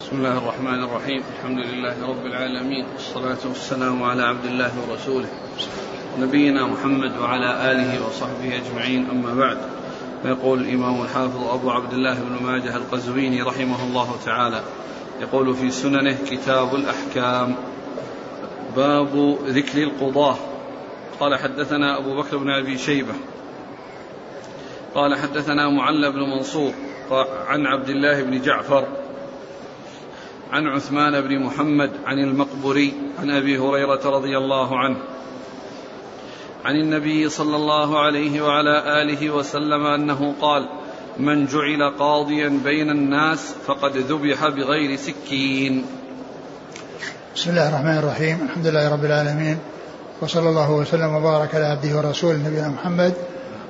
بسم الله الرحمن الرحيم. الحمد لله رب العالمين. والصلاة والسلام على عبد الله ورسوله. نبينا محمد وعلى آله وصحبه أجمعين. أما بعد فيقول الإمام الحافظ أبو عبد الله بن ماجه القزويني رحمه الله تعالى يقول في سننه كتاب الأحكام باب ذكر القضاة. قال حدثنا أبو بكر بن أبي شيبة. قال حدثنا معل بن منصور عن عبد الله بن جعفر عن عثمان بن محمد عن المقبري عن أبي هريرة رضي الله عنه. عن النبي صلى الله عليه وعلى آله وسلم أنه قال من جعل قاضيا بين الناس فقد ذبح بغير سكين. بسم الله الرحمن الرحيم الحمد لله رب العالمين وصلى الله وسلم وبارك على عبده ورسوله نبينا محمد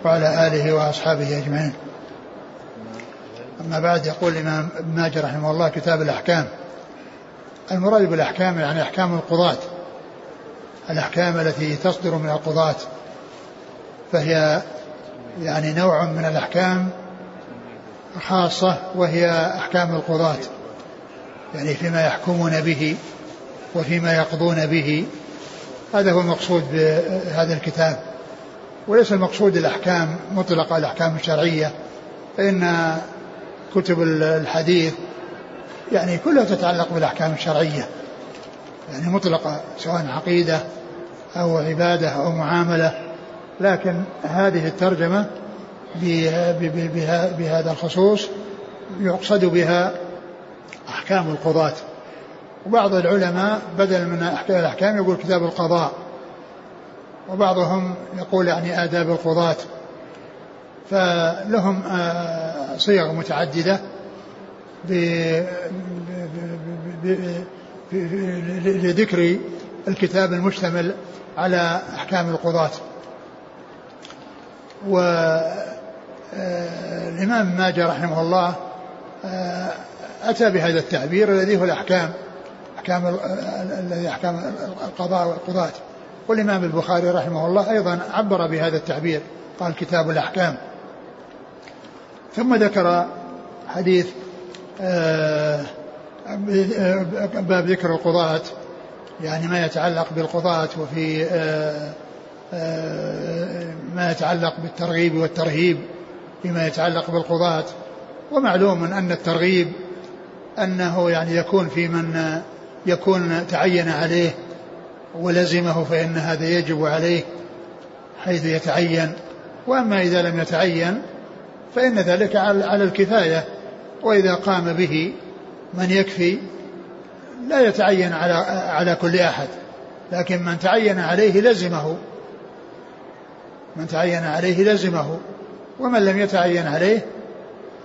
وعلى آله وأصحابه أجمعين. أما بعد يقول الإمام ابن ماجه رحمه الله كتاب الأحكام. المراد بالأحكام يعني أحكام القضاة. الأحكام التي تصدر من القضاة. فهي يعني نوع من الأحكام خاصة وهي أحكام القضاة. يعني فيما يحكمون به وفيما يقضون به. هذا هو المقصود بهذا الكتاب. وليس المقصود الأحكام مطلقة الأحكام الشرعية. فإن كتب الحديث يعني كلها تتعلق بالأحكام الشرعية. يعني مطلقة سواء عقيدة أو عبادة أو معاملة. لكن هذه الترجمة بهذا الخصوص يقصد بها أحكام القضاة. وبعض العلماء بدل من الأحكام يقول كتاب القضاء. وبعضهم يقول يعني آداب القضاة. فلهم صيغ متعددة. لذكر الكتاب المشتمل على أحكام القضاة. والإمام ماجه رحمه الله أتى بهذا التعبير الذي هو الأحكام أحكام الذي أحكام القضاء والقضاة. والإمام البخاري رحمه الله أيضا عبر بهذا التعبير قال كتاب الأحكام. ثم ذكر حديث باب ذكر القضاة يعني ما يتعلق بالقضاة وفي ما يتعلق بالترغيب والترهيب فيما يتعلق بالقضاة. ومعلوم أن الترغيب أنه يعني يكون في من يكون تعين عليه ولزمه فإن هذا يجب عليه حيث يتعين. وأما إذا لم يتعين فإن ذلك على الكفاية. وإذا قام به من يكفي لا يتعين على على كل أحد. لكن من تعين عليه لزمه. من تعين عليه لزمه. ومن لم يتعين عليه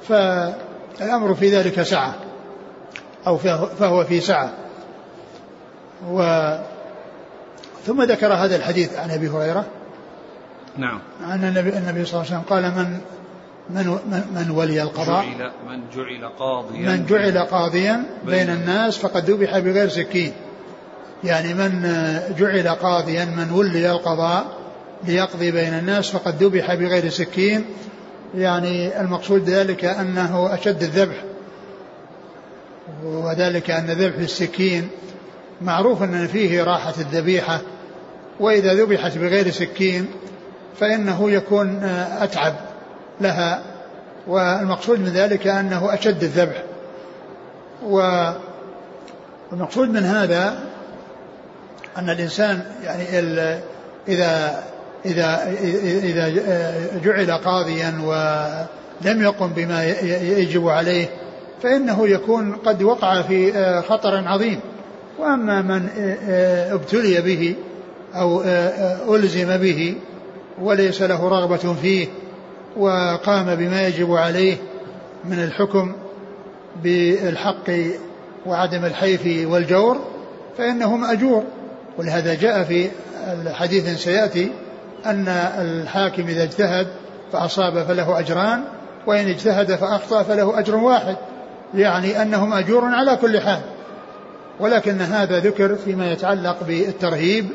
فالأمر في ذلك سعة. أو فهو في سعة. و ثم ذكر هذا الحديث عن أبي هريرة. نعم. عن النبي, النبي صلى الله عليه وسلم قال من من من ولي القضاء؟ جعل من جعل قاضيا من جعل قاضيا بين الناس فقد ذبح بغير سكين. يعني من جعل قاضيا من ولي القضاء ليقضي بين الناس فقد ذبح بغير سكين. يعني المقصود ذلك أنه أشد الذبح وذلك أن ذبح السكين معروف أن فيه راحة الذبيحة وإذا ذبحت بغير سكين فإنه يكون أتعب. لها والمقصود من ذلك أنه أشد الذبح. والمقصود من هذا أن الإنسان يعني إذا إذا إذا جعل قاضيا ولم يقم بما يجب عليه فإنه يكون قد وقع في خطر عظيم. وأما من ابتلي به أو ألزم به وليس له رغبة فيه وقام بما يجب عليه من الحكم بالحق وعدم الحيف والجور فإنه مأجور ولهذا جاء في حديث سيأتي أن الحاكم إذا اجتهد فأصاب فله أجران وإن اجتهد فأخطأ فله أجر واحد يعني أنه مأجور على كل حال. ولكن هذا ذكر فيما يتعلق بالترهيب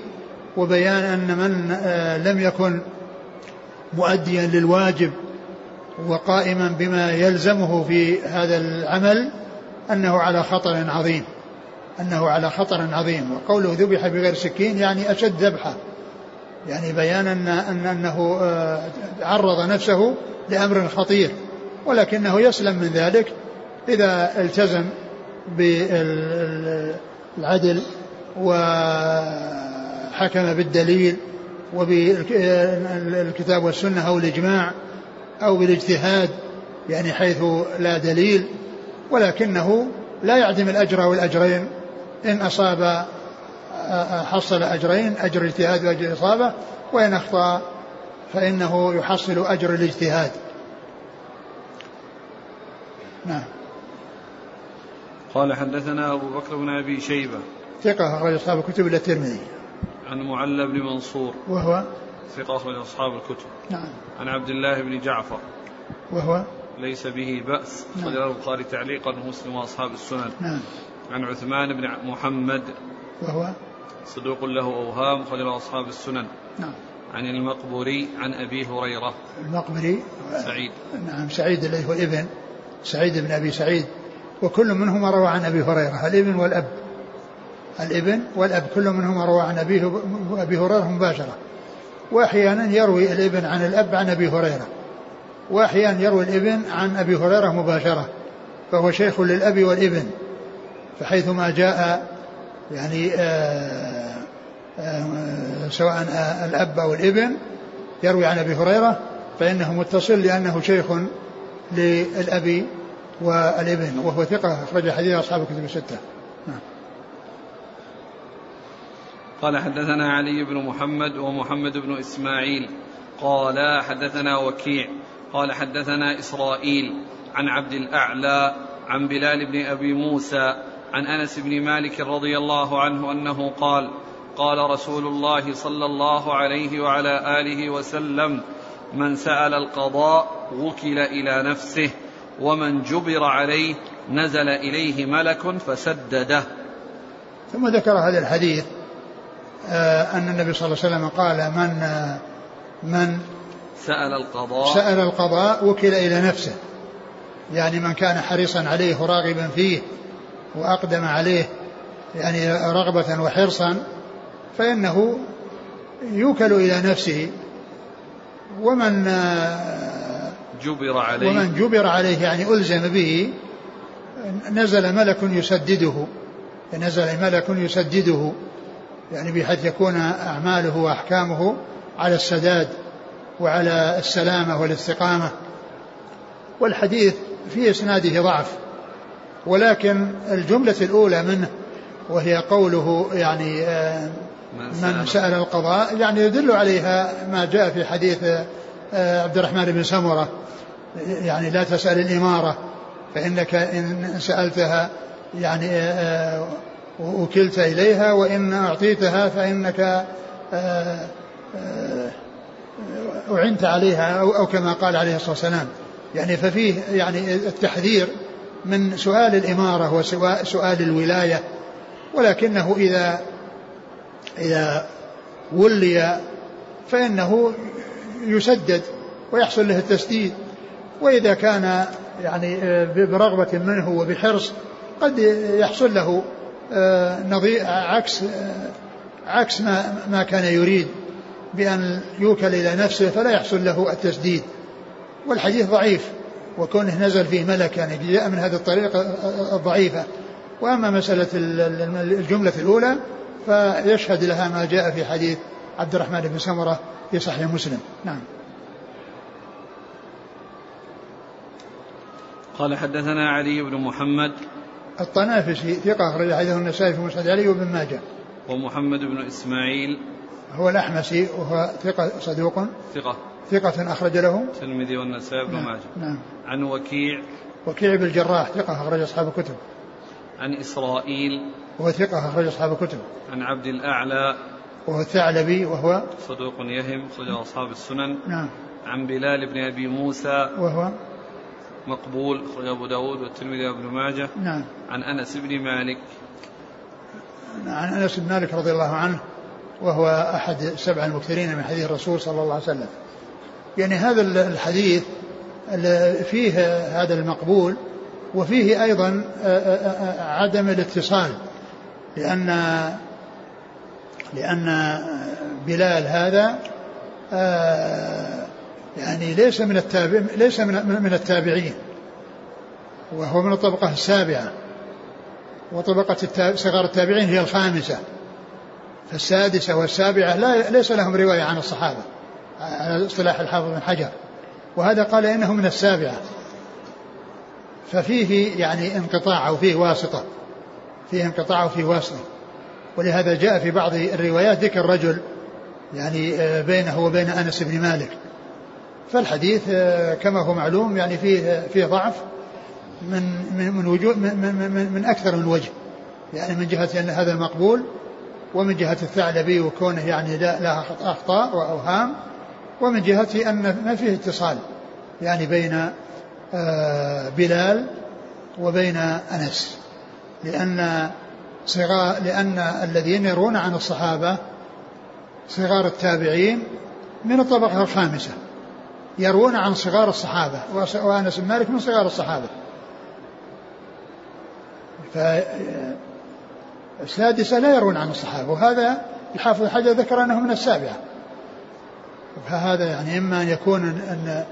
وبيان أن من لم يكن مؤديا للواجب وقائما بما يلزمه في هذا العمل أنه على خطر عظيم أنه على خطر عظيم. وقوله ذبح بغير سكين يعني أشد ذبحة يعني بيان أن أن أنه آه، عرض نفسه لأمر خطير ولكنه يسلم من ذلك إذا التزم بالعدل وحكم بالدليل وبالكتاب والسنة أو الإجماع أو بالاجتهاد يعني حيث لا دليل ولكنه لا يعدم الأجر والأجرين. إن أصاب حصل أجرين أجر الاجتهاد وأجر الإصابة وإن أخطأ فإنه يحصل أجر الاجتهاد. نعم. قال حدثنا أبو بكر بن أبي شيبة. ثقة أخرج أصحاب الكتب إلى الترمذي. عن معلى بن منصور. وهو؟ ثقة أخرج أصحاب الكتب. نعم. عن عبد الله بن جعفر. وهو؟ ليس به بأس. نعم. أخرج البخاري تعليقا ومسلم وأصحاب السنن. نعم. عن عثمان بن محمد. وهو؟ صدوق له أوهام. أخرج أصحاب السنن. نعم. عن المقبوري عن أبي هريرة. المقبري؟ سعيد. نعم سعيد الذي هو ابن. سعيد بن أبي سعيد. وكل منهما روى عن أبي هريرة. الابن والأب. الابن والأب كل منهما روى عن أبيه أبي هريرة مباشرة. وأحيانا يروي الابن عن الأب عن أبي هريرة. وأحيانا يروي الابن عن أبي هريرة مباشرة فهو شيخ للأب والابن. فحيثما جاء يعني آآ آه، آآ آه، سواء الأب أو الابن يروي عن أبي هريرة فإنه متصل لأنه شيخ للأب والابن وهو ثقة أخرج حديث أصحاب الكتب الستة نعم. قال حدثنا علي بن محمد ومحمد بن إسماعيل. قال حدثنا وكيع. قال حدثنا إسرائيل عن عبد الأعلى عن بلال بن أبي موسى عن أنس بن مالك رضي الله عنه أنه قال قال رسول الله صلى الله عليه وعلى آله وسلم من سأل القضاء وكل إلى نفسه ومن جبر عليه نزل إليه ملك فسدده. ثم ذكر هذا الحديث أن النبي صلى الله عليه وسلم قال من آه، من سأل القضاء سأل القضاء وكل إلى نفسه. يعني من كان حريصا عليه راغبا فيه وأقدم عليه يعني رغبة وحرصا فإنه يوكل إلى نفسه. ومن آه، جبر عليه. ومن جبر عليه يعني ألزم به نزل ملك يسدده نزل ملك يسدده. يعني بحيث يكون أعماله وأحكامه على السداد وعلى السلامة والاستقامة. والحديث في إسناده ضعف ولكن الجملة الأولى منه وهي قوله يعني آه، من سأل. القضاء يعني يدل عليها ما جاء في حديث آه، عبد الرحمن بن سمرة. يعني لا تسأل الإمارة فإنك إن سألتها يعني آه، وكلت إليها وإن أعطيتها فإنك أعنت عليها أو كما قال عليه الصلاة والسلام. يعني ففيه يعني التحذير من سؤال الإمارة وسؤال الولاية. ولكنه إذا إذا ولي فإنه يسدد ويحصل له التسديد. وإذا كان يعني برغبة منه وبحرص قد يحصل له آه، عكس آه، عكس ما ما كان يريد بأن يوكل إلى نفسه فلا يحصل له التسديد. والحديث ضعيف وكونه نزل فيه ملك يعني جاء من هذه الطريقة الضعيفة. وأما مسألة الجملة الأولى فيشهد لها ما جاء في حديث عبد الرحمن بن سمرة في صحيح مسلم. نعم. قال حدثنا علي بن محمد الطنافسي ثقة أخرج حديثه النسائي في مسند علي وابن ماجه. ومحمد بن إسماعيل. هو الأحمسي وهو ثقة صدوق. ثقة. ثقة أخرج له. الترمذي والنسائي بن نعم. ماجه. نعم. عن وكيع. وكيع بن الجراح ثقة أخرج أصحاب الكتب. عن إسرائيل. وهو ثقة أخرج أصحاب الكتب. عن عبد الأعلى. وهو الثعلبي وهو صدوق يهم أخرج أصحاب السنن. نعم. عن بلال بن أبي موسى. وهو مقبول أخرج أبو داود والترمذي وابن ماجه. نعم. عن أنس بن مالك. عن أنس بن مالك رضي الله عنه وهو أحد السبع المكثرين من حديث الرسول صلى الله عليه وسلم. يعني هذا الحديث فيه هذا المقبول وفيه أيضا عدم الاتصال لأن لأن بلال هذا يعني ليس من التابع ليس من من التابعين. وهو من الطبقة السابعة. وطبقة صغار التابعين هي الخامسة. فالسادسة والسابعة لا ليس لهم رواية عن الصحابة. على اصطلاح الحافظ بن حجر. وهذا قال إنه من السابعة. ففيه يعني انقطاع أو فيه واسطة. فيه انقطاع وفيه واسطة. ولهذا جاء في بعض الروايات ذكر رجل يعني آه، بينه وبين أنس بن مالك. فالحديث آه، كما هو معلوم يعني فيه فيه ضعف من من من وجوه من, من, من أكثر من وجه. يعني من جهة أن هذا مقبول ومن جهة الثعلبي وكونه يعني لا أخطاء وأوهام ومن جهة أن ما فيه اتصال يعني بين آه، بلال وبين أنس. لأن صغار لأن الذين يرون عن الصحابة صغار التابعين من الطبقة الخامسة. يروون عن صغار الصحابة وأنس بن مالك من صغار الصحابة. فالسادسة لا يرون عن الصحابة وهذا الحافظ الحجر ذكر أنه من السابعة. فهذا يعني إما أن يكون أن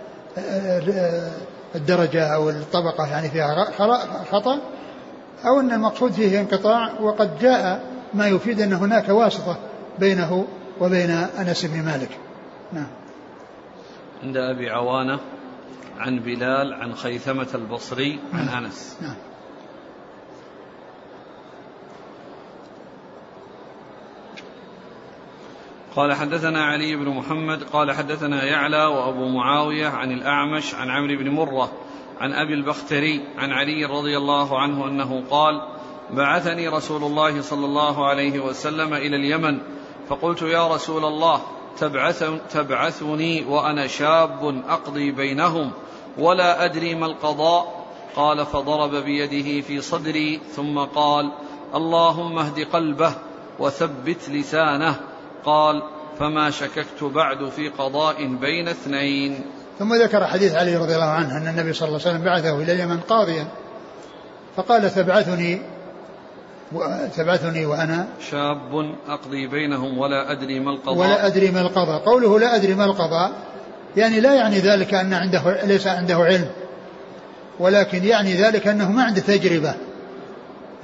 الدرجة أو الطبقة يعني فيها خطأ أو أن المقصود فيه انقطاع وقد جاء ما يفيد أن هناك واسطة بينه وبين أنس بن مالك. نعم. عند أبي عوانة عن بلال عن خيثمة البصري عن نعم. أنس نعم. قال حدثنا علي بن محمد قال حدثنا يعلى وأبو معاوية عن الأعمش عن عمرو بن مرة عن أبي البختري عن علي رضي الله عنه أنه قال بعثني رسول الله صلى الله عليه وسلم إلى اليمن فقلت يا رسول الله تبعث تبعثني وأنا شاب أقضي بينهم ولا أدري ما القضاء. قال فضرب بيده في صدري ثم قال اللهم اهد قلبه وثبت لسانه. قال فما شككت بعد في قضاء بين اثنين. ثم ذكر حديث علي رضي الله عنه أن النبي صلى الله عليه وسلم بعثه إلى اليمن قاضيا. فقال تبعثني تبعثني وأنا شاب أقضي بينهم ولا أدري ما القضاء. ولا أدري ما القضاء. قوله لا أدري ما القضاء يعني لا يعني ذلك أن عنده ليس عنده علم. ولكن يعني ذلك أنه ما عنده تجربة.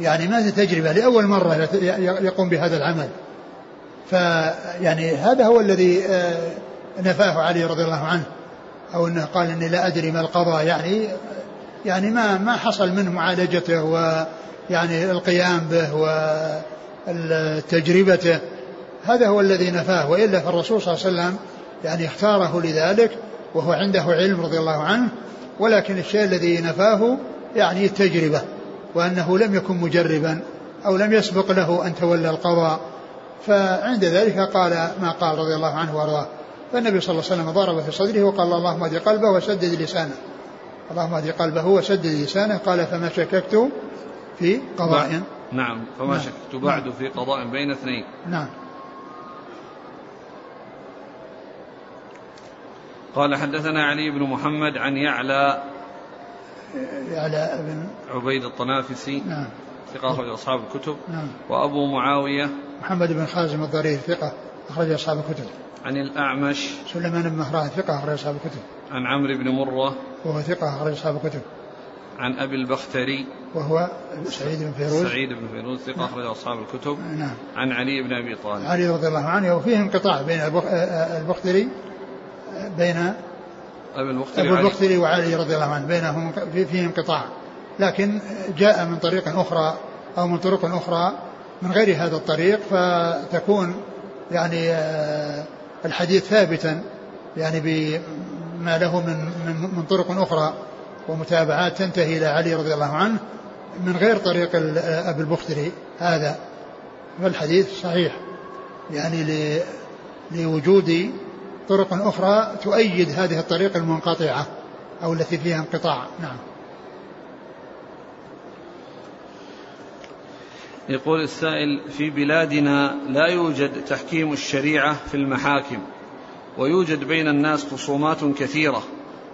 يعني ما عنده تجربة. لأول مرة يقوم بهذا العمل. فيعني هذا هو الذي آه، نفاه علي رضي الله عنه. أو أنه قال إني لا أدري ما القضاء. يعني يعني ما ما حصل منه معالجته و يعني القيام به وتجربته هذا هو الذي نفاه. وإلا فالرسول صلى الله عليه وسلم يعني اختاره لذلك وهو عنده علم رضي الله عنه ولكن الشيء الذي نفاه يعني التجربة وأنه لم يكن مجربا أو لم يسبق له أن تولى القضاء. فعند ذلك قال ما قال رضي الله عنه وأرضاه. فالنبي صلى الله عليه وسلم ضرب في صدره وقال اللهم اهد قلبه وسدد لسانه. اللهم اهد قلبه وسدد لسانه. قال فما شككت في قضاء. نعم فما نعم. شككت بعد نعم. في قضاء بين اثنين. نعم. قال حدثنا علي بن محمد عن يعلى يعلى بن عبيد الطنافسي. نعم. ثقة أخرج أصحاب الكتب. نعم. وأبو معاوية. محمد بن خازم الضرير ثقة أخرج أصحاب الكتب. عن الأعمش. سليمان بن مهران ثقة أخرج أصحاب الكتب. عن عمرو بن مرة. وهو ثقة أخرج أصحاب الكتب. عن أبي البختري. وهو سعيد بن فيروز. سعيد بن فيروز ثقة أخرج أصحاب الكتب. نعم. عن علي بن أبي طالب. علي رضي الله عنه وفيه انقطاع بين البختري بين أبي البختري أبو البختري وعلي رضي الله عنه بينهم فيه انقطاع. لكن جاء من طريق أخرى أو من طرق أخرى من غير هذا الطريق فتكون يعني آه، الحديث ثابتا يعني بما له من من, من طرق أخرى. ومتابعات تنتهي إلى علي رضي الله عنه من غير طريق أبي البختري هذا فالحديث صحيح. يعني لوجود طرق أخرى تؤيد هذه الطريق المنقطعة أو التي فيها انقطاع. نعم. يقول السائل في بلادنا لا يوجد تحكيم الشريعة في المحاكم ويوجد بين الناس خصومات كثيرة.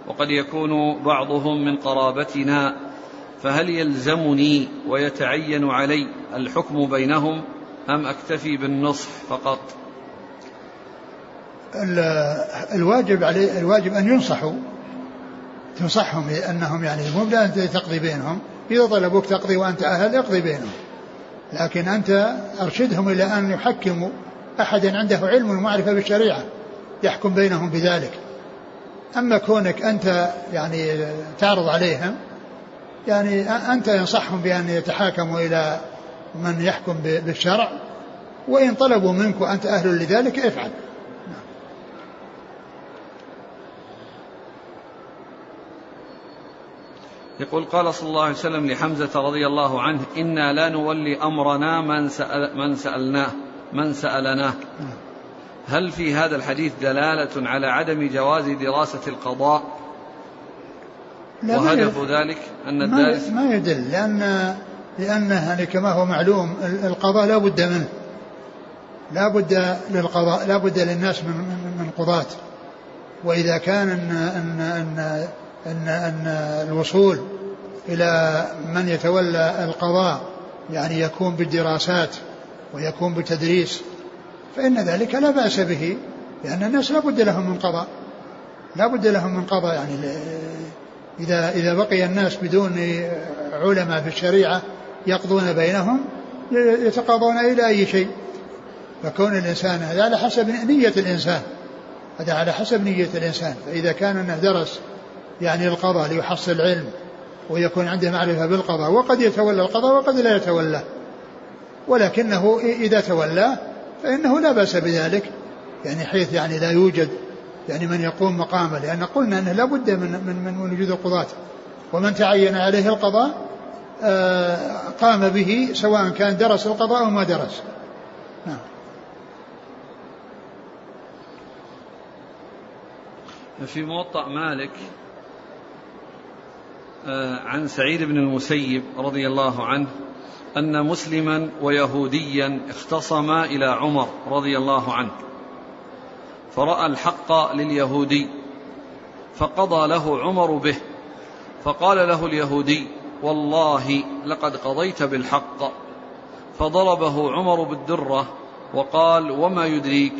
وقد يكون بعضهم من قرابتنا فهل يلزمني ويتعين علي الحكم بينهم أم أكتفي بالنصح فقط؟ الواجب عليه الواجب أن ينصحوا تنصحهم أنهم يعني مو بلا تقضي بينهم إذا طلبوك تقضي وأنت أهل اقضي بينهم. لكن أنت أرشدهم إلى أن يحكموا أحدا عنده علم ومعرفة بالشريعة يحكم بينهم بذلك. أما كونك أنت يعني تعرض عليهم يعني أنت ينصحهم بأن يتحاكموا إلى من يحكم بالشرع وإن طلبوا منك وأنت أهل لذلك افعل. يقول قال صلى الله عليه وسلم لحمزة رضي الله عنه إنا لا نولي أمرنا من, سأل من سألناه من سألناه. هل في هذا الحديث دلالة على عدم جواز دراسة القضاء؟ وهدف ذلك أن الدارس ما يدل لأن لأن يعني كما هو معلوم القضاء لا بد منه. لا بد للقضاء لا بد للناس من من قضاة. وإذا كان أن أن أن أن, أن الوصول إلى من يتولى القضاء يعني يكون بالدراسات ويكون بالتدريس فإن ذلك لا بأس به لأن الناس لا بد لهم من قضاء. لا بد لهم من قضاء يعني إذا إذا بقي الناس بدون علماء في الشريعة يقضون بينهم يتقاضون إلى أي شيء. فكون الإنسان هذا على حسب نية الإنسان. هذا على حسب نية الإنسان. فإذا كان أنه درس يعني القضاء ليحصل علم ويكون عنده معرفة بالقضاء وقد يتولى القضاء وقد لا يتولى. ولكنه إذا تولاه فإنه لا بأس بذلك. يعني حيث يعني لا يوجد يعني من يقوم مقامه لأن قلنا أنه لا بد من, من, من وجود القضاة. ومن تعين عليه القضاء آه قام به سواء كان درس القضاء أو ما درس. نعم. في موطأ مالك آه، عن سعيد بن المسيب رضي الله عنه أن مسلما ويهوديا اختصما إلى عمر رضي الله عنه فرأى الحق لليهودي فقضى له عمر به فقال له اليهودي والله لقد قضيت بالحق. فضربه عمر بالدرة وقال وما يدريك؟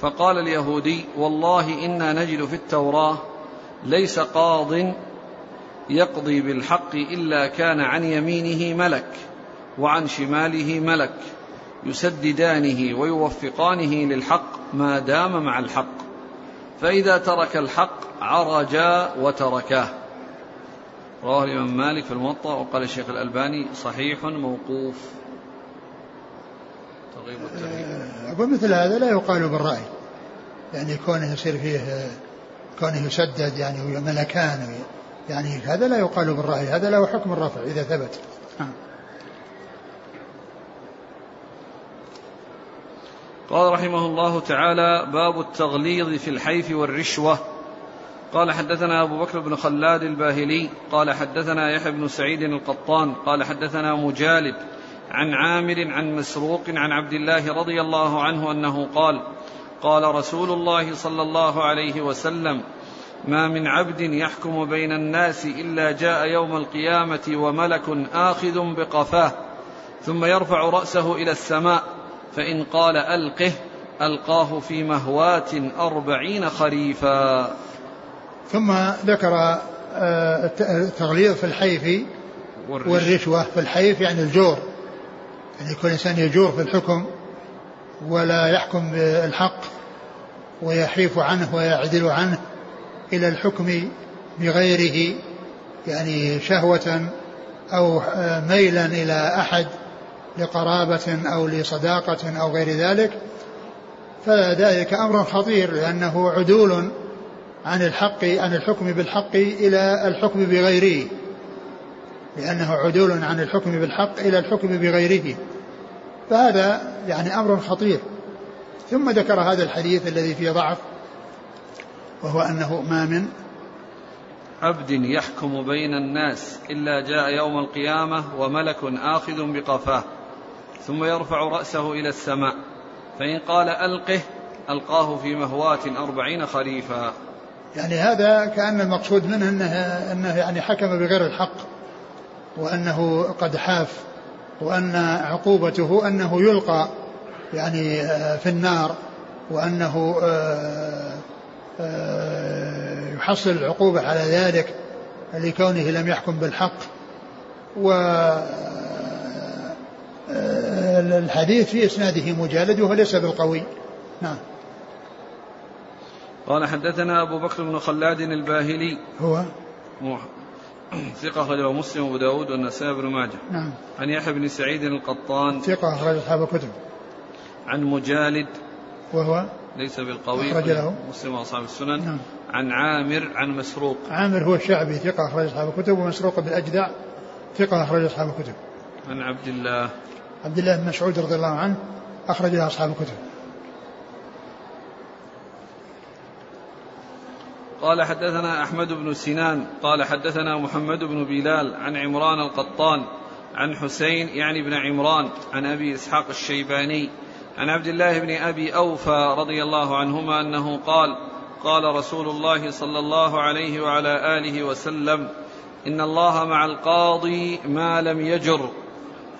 فقال اليهودي والله إنا نجد في التوراة ليس قاض يقضي بالحق إلا كان عن يمينه ملك. وعن شماله ملك يسددانه ويوفقانه للحق ما دام مع الحق. فإذا ترك الحق عرجا وتركاه رواه الإمام مالك في الموطأ وقال الشيخ الألباني صحيح موقوف. ترغيب أقول مثل هذا لا يقال بالرأي. يعني كونه يصير فيه كونه يسدد يعني ملكان يعني هذا لا يقال بالرأي. هذا له حكم الرفع إذا ثبت. نعم. قال رحمه الله تعالى باب التغليظ في الحيف والرشوة. قال حدثنا أبو بكر بن خلاد الباهلي قال حدثنا يحيى بن سعيد القطان قال حدثنا مجالد عن عامر عن مسروق عن عبد الله رضي الله عنه أنه قال قال رسول الله صلى الله عليه وسلم ما من عبد يحكم بين الناس إلا جاء يوم القيامة وملك آخذ بقفاه ثم يرفع رأسه إلى السماء فإن قال ألقه ألقاه في مهوات أربعين خريفا. ثم ذكر آه، التغليظ في الحيف والرشوة. في الحيف يعني الجور. يعني يكون الإنسان يجور في الحكم ولا يحكم بالحق ويحيف عنه ويعدل عنه إلى الحكم بغيره يعني شهوة أو ميلا إلى أحد. لقرابة أو لصداقة أو غير ذلك فذلك أمر خطير لأنه عدول عن الحق عن الحكم بالحق إلى الحكم بغيره. لأنه عدول عن الحكم بالحق إلى الحكم بغيره. فهذا يعني أمر خطير. ثم ذكر هذا الحديث الذي فيه ضعف وهو أنه ما من عبد يحكم بين الناس إلا جاء يوم القيامة وملك آخذ بقفاه. ثم يرفع رأسه إلى السماء فإن قال ألقه ألقاه في مهوات أربعين خريفا. يعني هذا كأن المقصود منه أنه, أنه يعني حكم بغير الحق وأنه قد حاف وأن عقوبته أنه يلقى يعني آه، في النار وأنه آه، آه، يحصل العقوبة على ذلك لكونه لم يحكم بالحق. و الحديث في إسناده مجالد وهو ليس بالقوي نعم قال حدثنا أبو بكر بن خلاد الباهلي هو ثقة أخرجه مسلم وأبو داود والنسائي بن ماجه. نعم. عن يحيى بن سعيد القطان. ثقة أخرج أصحاب الكتب. عن مجالد. وهو ليس بالقوي أخرج له مسلم وأصحاب السنن. نعم. عن عامر عن مسروق. عامر هو الشعبي ثقة أخرج أصحاب الكتب ومسروق بالأجدع ثقة أخرج أصحاب الكتب. عن عبد الله. عبد الله بن مسعود رضي الله عنه أخرج له أصحاب الكتب. قال حدثنا أحمد بن سنان قال حدثنا محمد بن بلال عن عمران القطان عن حسين يعني بن عمران عن أبي إسحاق الشيباني عن عبد الله بن أبي أوفى رضي الله عنهما أنه قال قال رسول الله صلى الله عليه وعلى آله وسلم إن الله مع القاضي ما لم يجر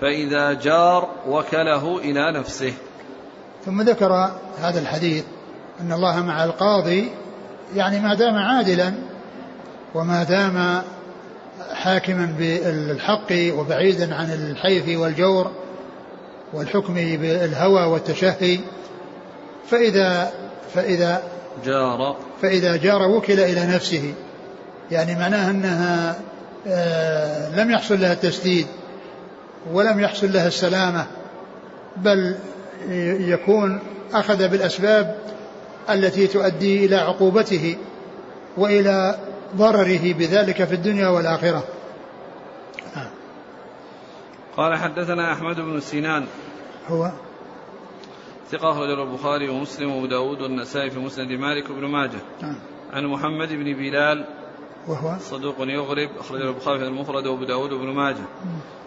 فإذا جار وكله إلى نفسه. ثم ذكر هذا الحديث أن الله مع القاضي يعني ما دام عادلا وما دام حاكما بالحق وبعيدا عن الحيف والجور والحكم بالهوى والتشهي فإذا فإذا جار. فإذا جار وكل إلى نفسه يعني معناه أنها آه لم يحصل لها التسديد. ولم يحصل لها السلامة بل يكون أخذ بالأسباب التي تؤدي إلى عقوبته وإلى ضرره بذلك في الدنيا والآخرة. قال حدثنا أحمد بن سنان. هو؟ ثقة أخرجه البخاري ومسلم وأبو داود والنسائي في مسند مالك بن ماجه. نعم. عن محمد بن بلال وهو صدوق يغرب أخرجه البخاري في المفرد وأبو داود وابن ماجه.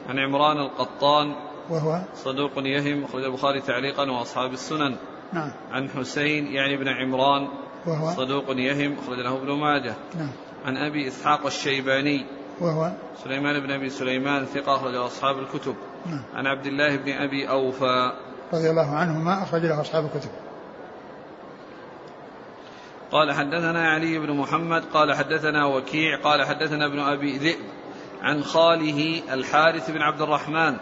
عن عمران القطان وهو صدوق يهم أخرج البخاري تعليقا وأصحاب السنن. نعم. عن حسين يعني بن عمران وهو صدوق يهم أخرج له ابن ماجه. نعم. عن أبي إسحاق الشيباني وهو سليمان بن أبي سليمان ثقة أخرج أصحاب الكتب. نعم. عن عبد الله بن أبي أوفى. رضي الله عنهما أخرج له أصحاب الكتب. قال حدثنا علي بن محمد قال حدثنا وكيع قال حدثنا ابن أبي ذئب عن خاله الحارث بن عبد الرحمن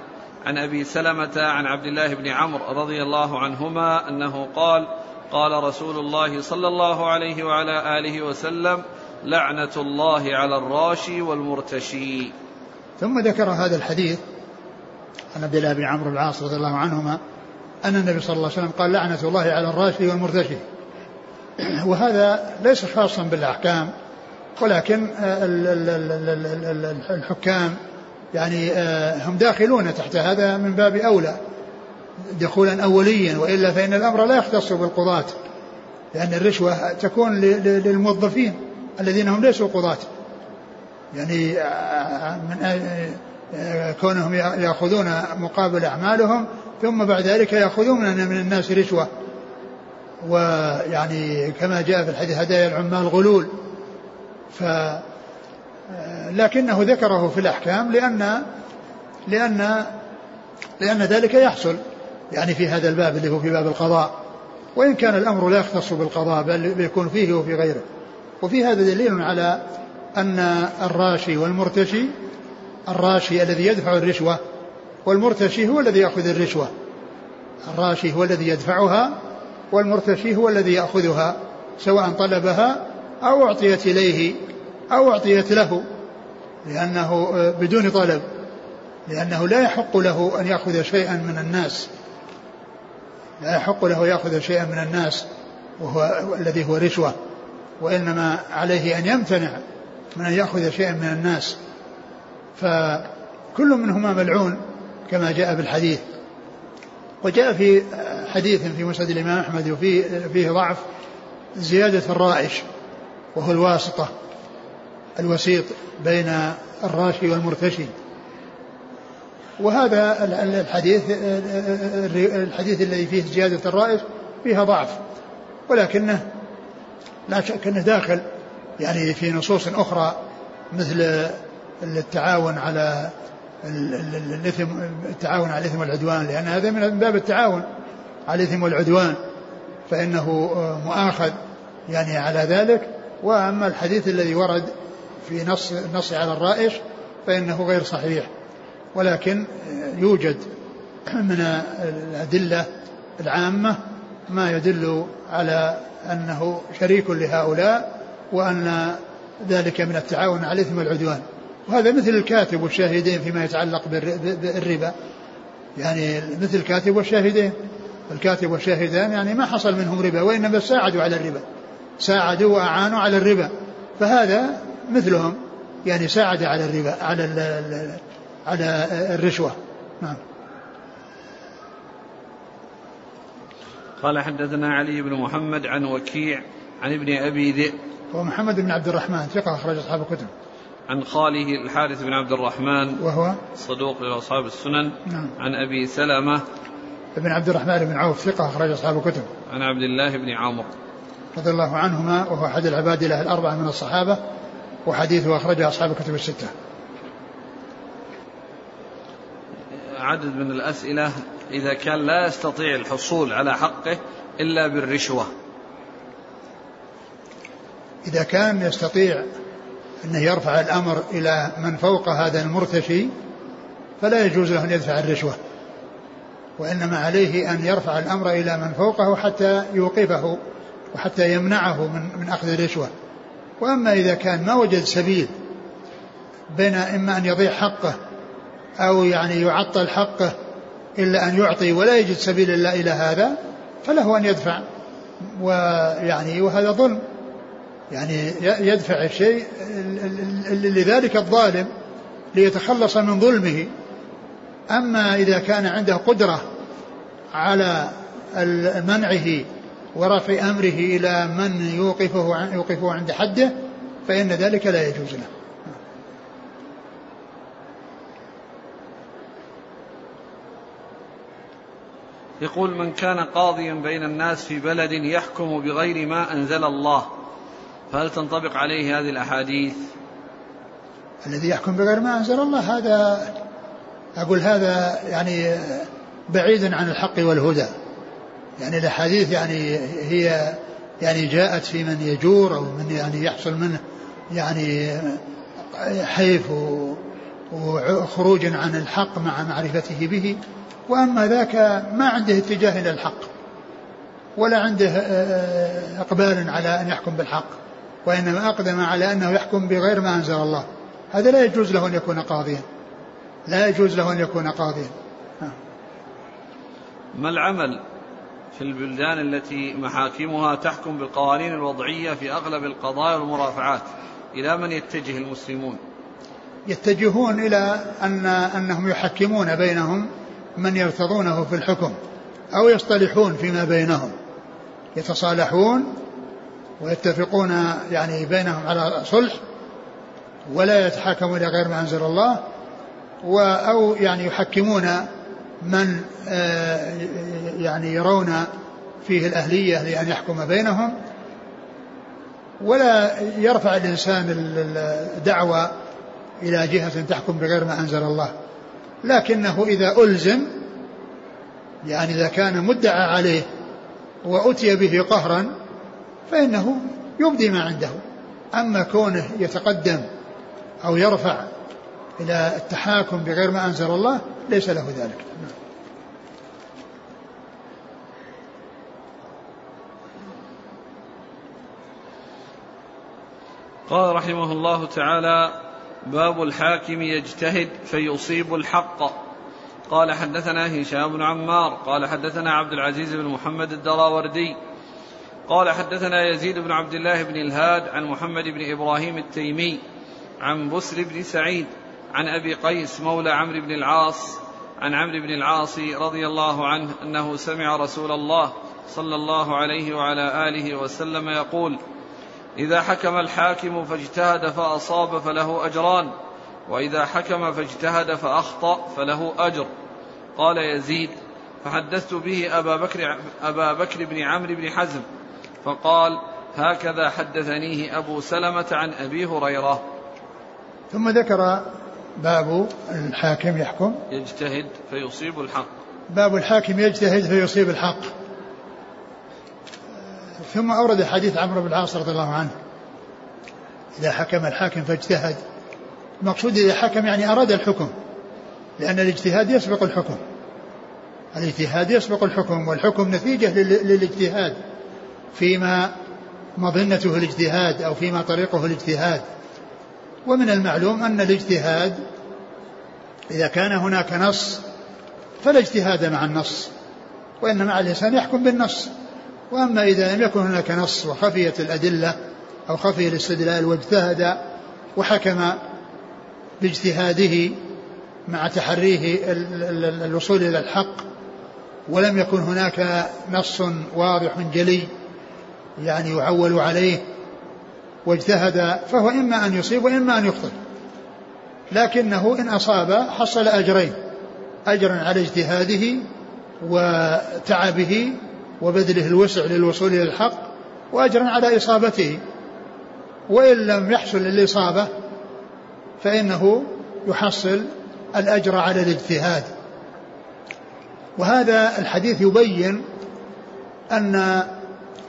عن أبي سلمة عن عبد الله بن عمرو رضي الله عنهما أنه قال قال رسول الله صلى الله عليه وعلى آله وسلم لعنة الله على الراشي والمرتشي. ثم ذكر هذا الحديث عن عبد الله بن عمرو العاص رضي الله عنهما أن النبي صلى الله عليه وسلم قال لعنة الله على الراشي والمرتشي. وهذا ليس خاصا بالأحكام ولكن الحكام يعني آه، هم داخلون تحت هذا من باب أولى دخولا أوليا وإلا فإن الأمر لا يختص بالقضاة لأن الرشوة تكون للموظفين الذين هم ليسوا قضاة. يعني آه، من آه، كونهم يأخذون مقابل أعمالهم ثم بعد ذلك يأخذون من الناس رشوة. ويعني كما جاء في الحديث هدايا العمال غلول. ف لكنه ذكره في الأحكام لأن لأن لأن ذلك يحصل يعني في هذا الباب اللي هو في باب القضاء. وإن كان الأمر لا يختص بالقضاء بل يكون فيه وفي غيره. وفي هذا دليل على أن الراشي والمرتشي الراشي الذي يدفع الرشوة والمرتشي هو الذي يأخذ الرشوة. الراشي هو الذي يدفعها والمرتشي هو الذي يأخذها سواء طلبها أو أعطيت إليه أو أعطيت له لأنه آه، بدون طلب لأنه لا يحق له أن يأخذ شيئا من الناس. لا يحق له يأخذ شيئا من الناس وهو الذي هو رشوة وإنما عليه أن يمتنع من أن يأخذ شيئا من الناس. فكل منهما ملعون كما جاء بالحديث. وجاء في حديث في مسند الإمام أحمد وفيه فيه ضعف زيادة الرائش وهو الواسطة الوسيط بين الراشي والمرتشي. وهذا الحديث الحديث الذي فيه زيادة الرائش فيها ضعف ولكنه لا شك أنه داخل يعني في نصوص أخرى مثل التعاون على الإثم التعاون على الإثم والعدوان لأن هذا من باب التعاون على الإثم والعدوان فإنه مؤاخذ يعني على ذلك. وأما الحديث الذي ورد في نص النص على الرائش فإنه غير صحيح. ولكن يوجد من الأدلة العامة ما يدل على أنه شريك لهؤلاء وأن ذلك من التعاون على الإثم والعدوان. وهذا مثل الكاتب والشاهدين فيما يتعلق بالربا. يعني مثل الكاتب والشاهدين. الكاتب والشاهدان يعني ما حصل منهم ربا وإنما ساعدوا على الربا. ساعدوا وأعانوا على الربا. فهذا مثلهم. يعني ساعد على الربا على على الرشوة. نعم. قال حدثنا علي بن محمد عن وكيع عن ابن أبي ذئب. هو محمد بن عبد الرحمن ثقة أخرج أصحاب الكتب. عن خاله الحارث بن عبد الرحمن وهو؟ صدوق لأصحاب السنن. نعم. عن أبي سلمة بن عبد الرحمن بن عوف ثقة أخرج أصحاب الكتب. عن عبد الله بن عمرو رضي الله عنهما وهو أحد العباد له الأربعة من الصحابة وحديثه أخرجه أصحاب الكتب الستة. عدد من الأسئلة إذا كان لا يستطيع الحصول على حقه إلا بالرشوة. إذا كان يستطيع أنه يرفع الأمر إلى من فوق هذا المرتشي فلا يجوز له أن يدفع الرشوة وإنما عليه أن يرفع الأمر إلى من فوقه حتى يوقفه وحتى يمنعه من, من أخذ الرشوة. وأما إذا كان ما وجد سبيل بين إما أن يضيع حقه أو يعني يعطل حقه إلا أن يعطي ولا يجد سبيل إلا إلى هذا فله أن يدفع ويعني وهذا ظلم. يعني يدفع الشيء لذلك الظالم ليتخلص من ظلمه. أما إذا كان عنده قدرة على منعه ورفع أمره إلى من يوقفه يوقفه عند حده فإن ذلك لا يجوز له. يقول من كان قاضيا بين الناس في بلد يحكم بغير ما أنزل الله فهل تنطبق عليه هذه الأحاديث؟ الذي يحكم بغير ما أنزل الله هذا أقول هذا يعني بعيدا عن الحق والهدى. يعني الأحاديث يعني هي يعني جاءت في من يجور أو من يعني يحصل منه يعني حيف وخروج عن الحق مع معرفته به. وأما ذاك ما عنده اتجاه إلى الحق ولا عنده إقبال على أن يحكم بالحق. وإنما أقدم على أنه يحكم بغير ما أنزل الله. هذا لا يجوز له أن يكون قاضيا. لا يجوز له أن يكون قاضيا. ما العمل في البلدان التي محاكمها تحكم بالقوانين الوضعية في أغلب القضايا والمرافعات؟ إلى من يتجه المسلمون؟ يتجهون إلى أن أنهم يحكمون بينهم من يرتضونه في الحكم أو يصطلحون فيما بينهم. يتصالحون ويتفقون يعني بينهم على صلح ولا يتحاكمون إلى غير ما أنزل الله أو يعني يحكمون من آه، يعني يرون فيه الأهلية لأن يحكم بينهم. ولا يرفع الإنسان الدعوة إلى جهة تحكم بغير ما أنزل الله. لكنه إذا ألزم يعني إذا كان مدعى عليه وأتي به قهرا فإنه يبدي ما عنده. أما كونه يتقدم أو يرفع إلى التحاكم بغير ما أنزل الله ليس له ذلك. قال رحمه الله تعالى باب الحاكم يجتهد فيصيب الحق. قال حدثنا هشام بن عمار قال حدثنا عبد العزيز بن محمد الدراوردي قال حدثنا يزيد بن عبد الله بن الهاد عن محمد بن إبراهيم التيمي عن بسر بن سعيد عن أبي قيس مولى عمرو بن العاص عن عمرو بن العاص رضي الله عنه أنه سمع رسول الله صلى الله عليه وعلى آله وسلم يقول إذا حكم الحاكم فاجتهد فأصاب فله أجران وإذا حكم فاجتهد فأخطأ فله أجر. قال يزيد فحدثت به أبا بكر أبا بكر بن عمرو بن حزم فقال هكذا حدثنيه أبو سلمة عن أبي هريرة. ثم ذكر باب الحاكم يحكم. يجتهد فيصيب الحق. باب الحاكم يجتهد فيصيب الحق. ثم أورد حديث عمرو بن العاص رضي الله عنه. إذا حكم الحاكم فاجتهد. المقصود إذا حكم يعني أراد الحكم لأن الاجتهاد يسبق الحكم. الاجتهاد يسبق الحكم والحكم نتيجة للاجتهاد. فيما مظنته الاجتهاد أو فيما طريقه الاجتهاد. ومن المعلوم أن الاجتهاد إذا كان هناك نص فلا اجتهاد مع النص وإنما الإنسان يحكم بالنص. وأما إذا لم يكن هناك نص وخفيت الأدلة أو خفي الاستدلال واجتهد وحكم باجتهاده مع تحريه الوصول إلى الحق ولم يكن هناك نص واضح جلي يعني يعول عليه واجتهد فهو إما أن يصيب وإما أن يخطئ. لكنه إن أصاب حصل أجرين أجرا على اجتهاده وتعبه وبذله الوسع للوصول إلى الحق وأجرا على إصابته. وإن لم يحصل الإصابة فإنه يحصل الأجر على الاجتهاد. وهذا الحديث يبين أن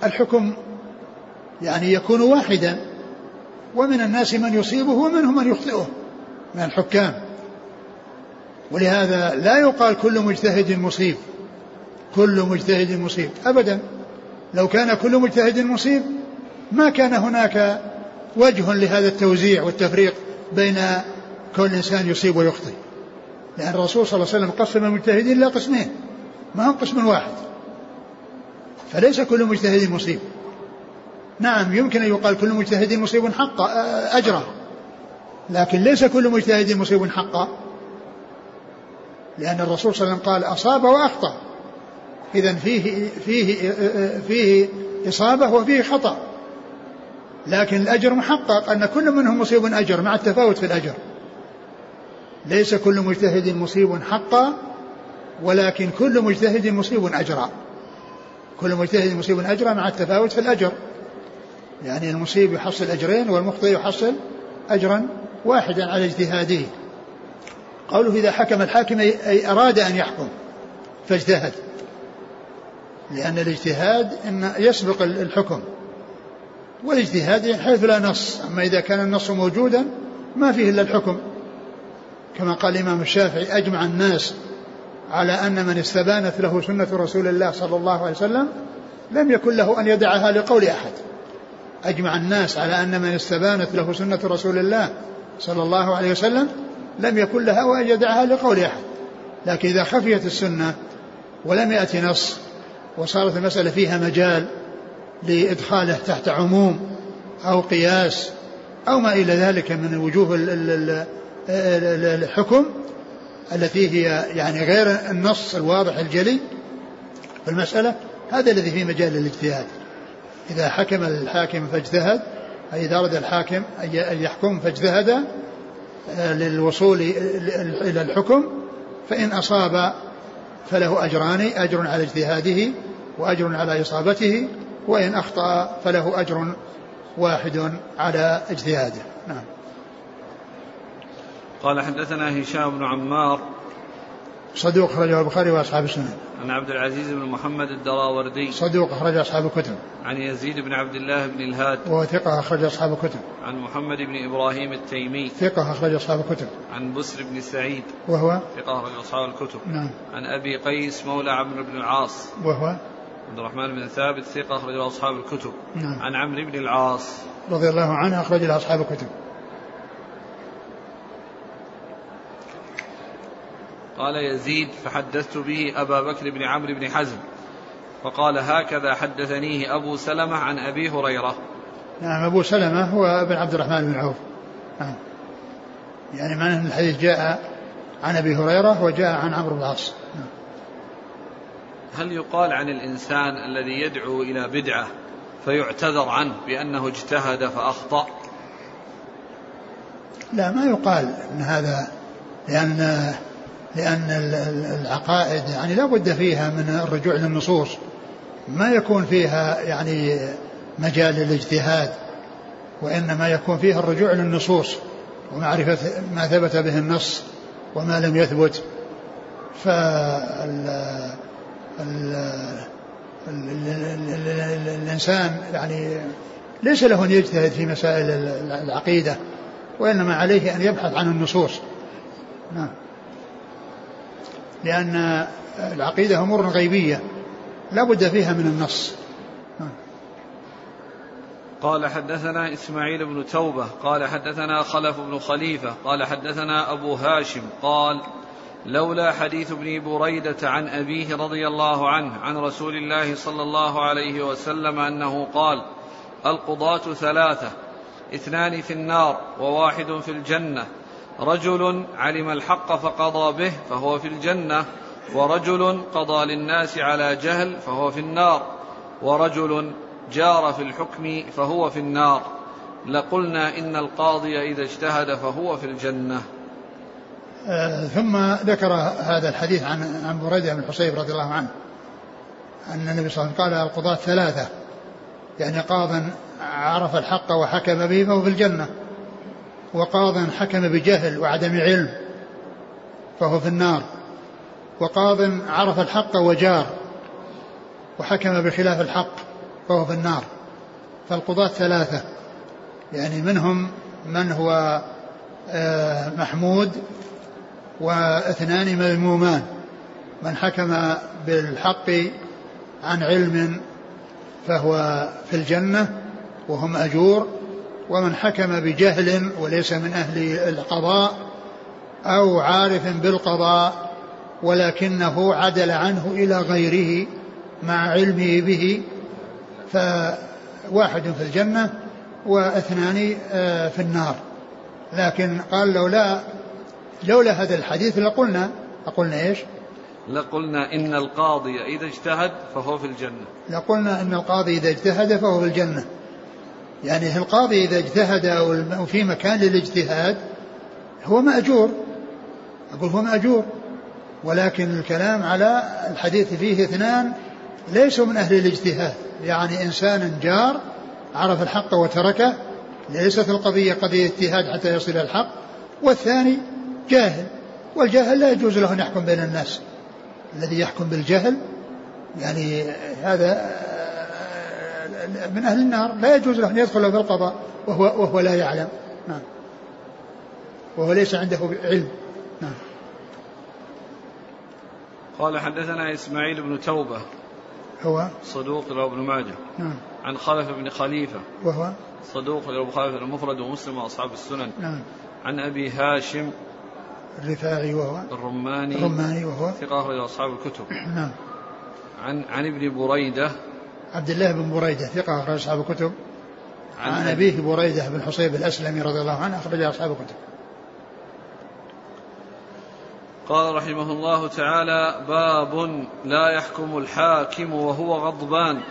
الحكم يعني يكون واحدا ومن الناس من يصيبه ومنهم من يخطئه من الحكام. ولهذا لا يقال كل مجتهد مصيب كل مجتهد مصيب أبدا. لو كان كل مجتهد مصيب ما كان هناك وجه لهذا التوزيع والتفريق بين كل إنسان يصيب ويخطئ. لأن الرسول صلى الله عليه وسلم قسم المجتهدين إلى قسمين ما هم قسم واحد. فليس كل مجتهد مصيب. نعم يمكن أن يقال كل مجتهد مصيب حق أجره لكن ليس كل مجتهد مصيب حقا. لأن الرسول صلى الله عليه وسلم قال أصاب وأخطأ. إذا فيه فيه فيه إصابة وفيه خطأ. لكن الأجر محقق أن كل منهم مصيب أجر مع التفاوت في الأجر. ليس كل مجتهد مصيب حقا ولكن كل مجتهد مصيب أجرا. كل مجتهد مصيب أجرا مع التفاوت في الأجر. يعني المصيب يحصل أجرين والمخطئ يحصل أجرا واحدا على اجتهاده. قوله إذا حكم الحاكم أي أراد أن يحكم فاجتهد. لأن الاجتهاد إن يسبق الحكم. والاجتهاد حيث لا نص. أما إذا كان النص موجودا ما فيه إلا الحكم. كما قال الإمام الشافعي أجمع الناس على أن من استبانت له سنة رسول الله صلى الله عليه وسلم لم يكن له أن يدعها لقول أحد. أجمع الناس على أن من استبانت له سنة رسول الله صلى الله عليه وسلم لم يكن له أن يدعها لقول أحد. لكن إذا خفيت السنة ولم يأتي نص وصارت المسألة فيها مجال لإدخاله تحت عموم أو قياس أو ما إلى ذلك من وجوه الحكم التي هي يعني غير النص الواضح الجلي في المسألة هذا الذي في مجال الاجتهاد. إذا حكم الحاكم فاجتهد أي إذا أراد الحاكم أن يحكم فاجتهد آه، للوصول إلى الحكم فإن أصاب فله أجران أجر على اجتهاده وأجر على إصابته وإن أخطأ فله أجر واحد على اجتهاده. نعم. قال حدثنا هشام بن عمار صدوق أخرجه البخاري وأصحاب السنن. عن عبد العزيز بن محمد الدراوردي. صدوق أخرج أصحاب الكتب. عن يزيد بن عبد الله بن الهاد. وهو ثقة أخرج أصحاب الكتب. عن محمد بن إبراهيم التيمي. ثقة أخرج أصحاب الكتب. عن بسر بن سعيد. وهو ثقة أخرج أصحاب الكتب. نعم. عن أبي قيس مولى عمرو بن العاص. وهو عبد الرحمن بن ثابت ثقة أخرج أصحاب الكتب. نعم. عن عمرو بن العاص. رضي الله عنه أخرج أصحاب الكتب. قال يزيد فحدثت به أبا بكر بن عمرو بن حزم فقال هكذا حدثنيه أبو سلمة عن أبي هريرة. نعم أبو سلمة هو ابن عبد الرحمن بن عوف. نعم. يعني معنى أن الحديث جاء عن أبي هريرة وجاء عن عمرو بن العاص. نعم. هل يقال عن الإنسان الذي يدعو إلى بدعة فيعتذر عنه بأنه اجتهد فأخطأ؟ لا ما يقال أن هذا لأن لأن العقائد يعني لا بد فيها من الرجوع للنصوص ما يكون فيها يعني مجال للاجتهاد وإنما يكون فيها الرجوع للنصوص ومعرفة ما ثبت به النص وما لم يثبت. فال الإنسان يعني ليس له أن يجتهد في مسائل العقيدة وإنما عليه أن يبحث عن النصوص. نعم. لأن العقيدة أمور غيبية لا بد فيها من النص. قال حدثنا إسماعيل بن توبة قال حدثنا خلف بن خليفة قال حدثنا أبو هاشم قال لولا حديث ابن بريدة عن أبيه رضي الله عنه عن رسول الله صلى الله عليه وسلم أنه قال القضاة ثلاثة اثنان في النار وواحد في الجنة رجل علم الحق فقضى به فهو في الجنة ورجل قضى للناس على جهل فهو في النار ورجل جار في الحكم فهو في النار. لقلنا إن القاضي إذا اجتهد فهو في الجنة. آه ثم ذكر هذا الحديث عن عن بريدة بن الحصيب رضي الله عنه أن النبي صلى الله عليه وسلم قال القضاة ثلاثة يعني قاض عرف الحق وحكم به فهو في الجنة. وقاض حكم بجهل وعدم علم فهو في النار. وقاض عرف الحق وجار وحكم بخلاف الحق فهو في النار. فالقضاة ثلاثة يعني منهم من هو آه، محمود واثنان مذمومان. من حكم بالحق عن علم فهو في الجنة وهم أجور. ومن حكم بجهل وليس من أهل القضاء أو عارف بالقضاء ولكنه عدل عنه إلى غيره مع علمه به فواحد في الجنة واثنان آه، في النار. لكن قال لولا لولا هذا الحديث لقلنا. لقلنا إيش؟ لقلنا إن القاضي إذا اجتهد فهو في الجنة. لقلنا إن القاضي إذا اجتهد فهو في الجنة. يعني القاضي إذا اجتهد أو في مكان للاجتهاد هو مأجور. أقول هو مأجور. ولكن الكلام على الحديث فيه اثنان ليسوا من أهل الاجتهاد. يعني إنسان جار عرف الحق وتركه ليست القضية قضية اجتهاد حتى يصل إلى الحق. والثاني جاهل. والجاهل لا يجوز له أن يحكم بين الناس. الذي يحكم بالجهل يعني هذا من أهل النار لا يجوز له أن يدخل في القضاء وهو, وهو لا يعلم. نعم. وهو ليس عنده علم. نعم. قال حدثنا إسماعيل بن توبة هو؟ صدوق له ابن ماجه. نعم. عن خلف بن خليفة وهو؟ صدوق له خلف المفرد ومسلم وأصحاب السنن. نعم. عن أبي هاشم الرفاعي وهو؟ الرماني الرماني وهو؟ ثقة أخرج أصحاب الكتب. نعم. عن عن ابن بريدة عبد الله بن بريدة ثقة أخرج أصحاب الكتب. عن, عن أبيه بريدة بن حصيب الأسلمي رضي الله عنه أخرج أصحاب الكتب. قال رحمه الله تعالى باب لا يحكم الحاكم وهو غضبان.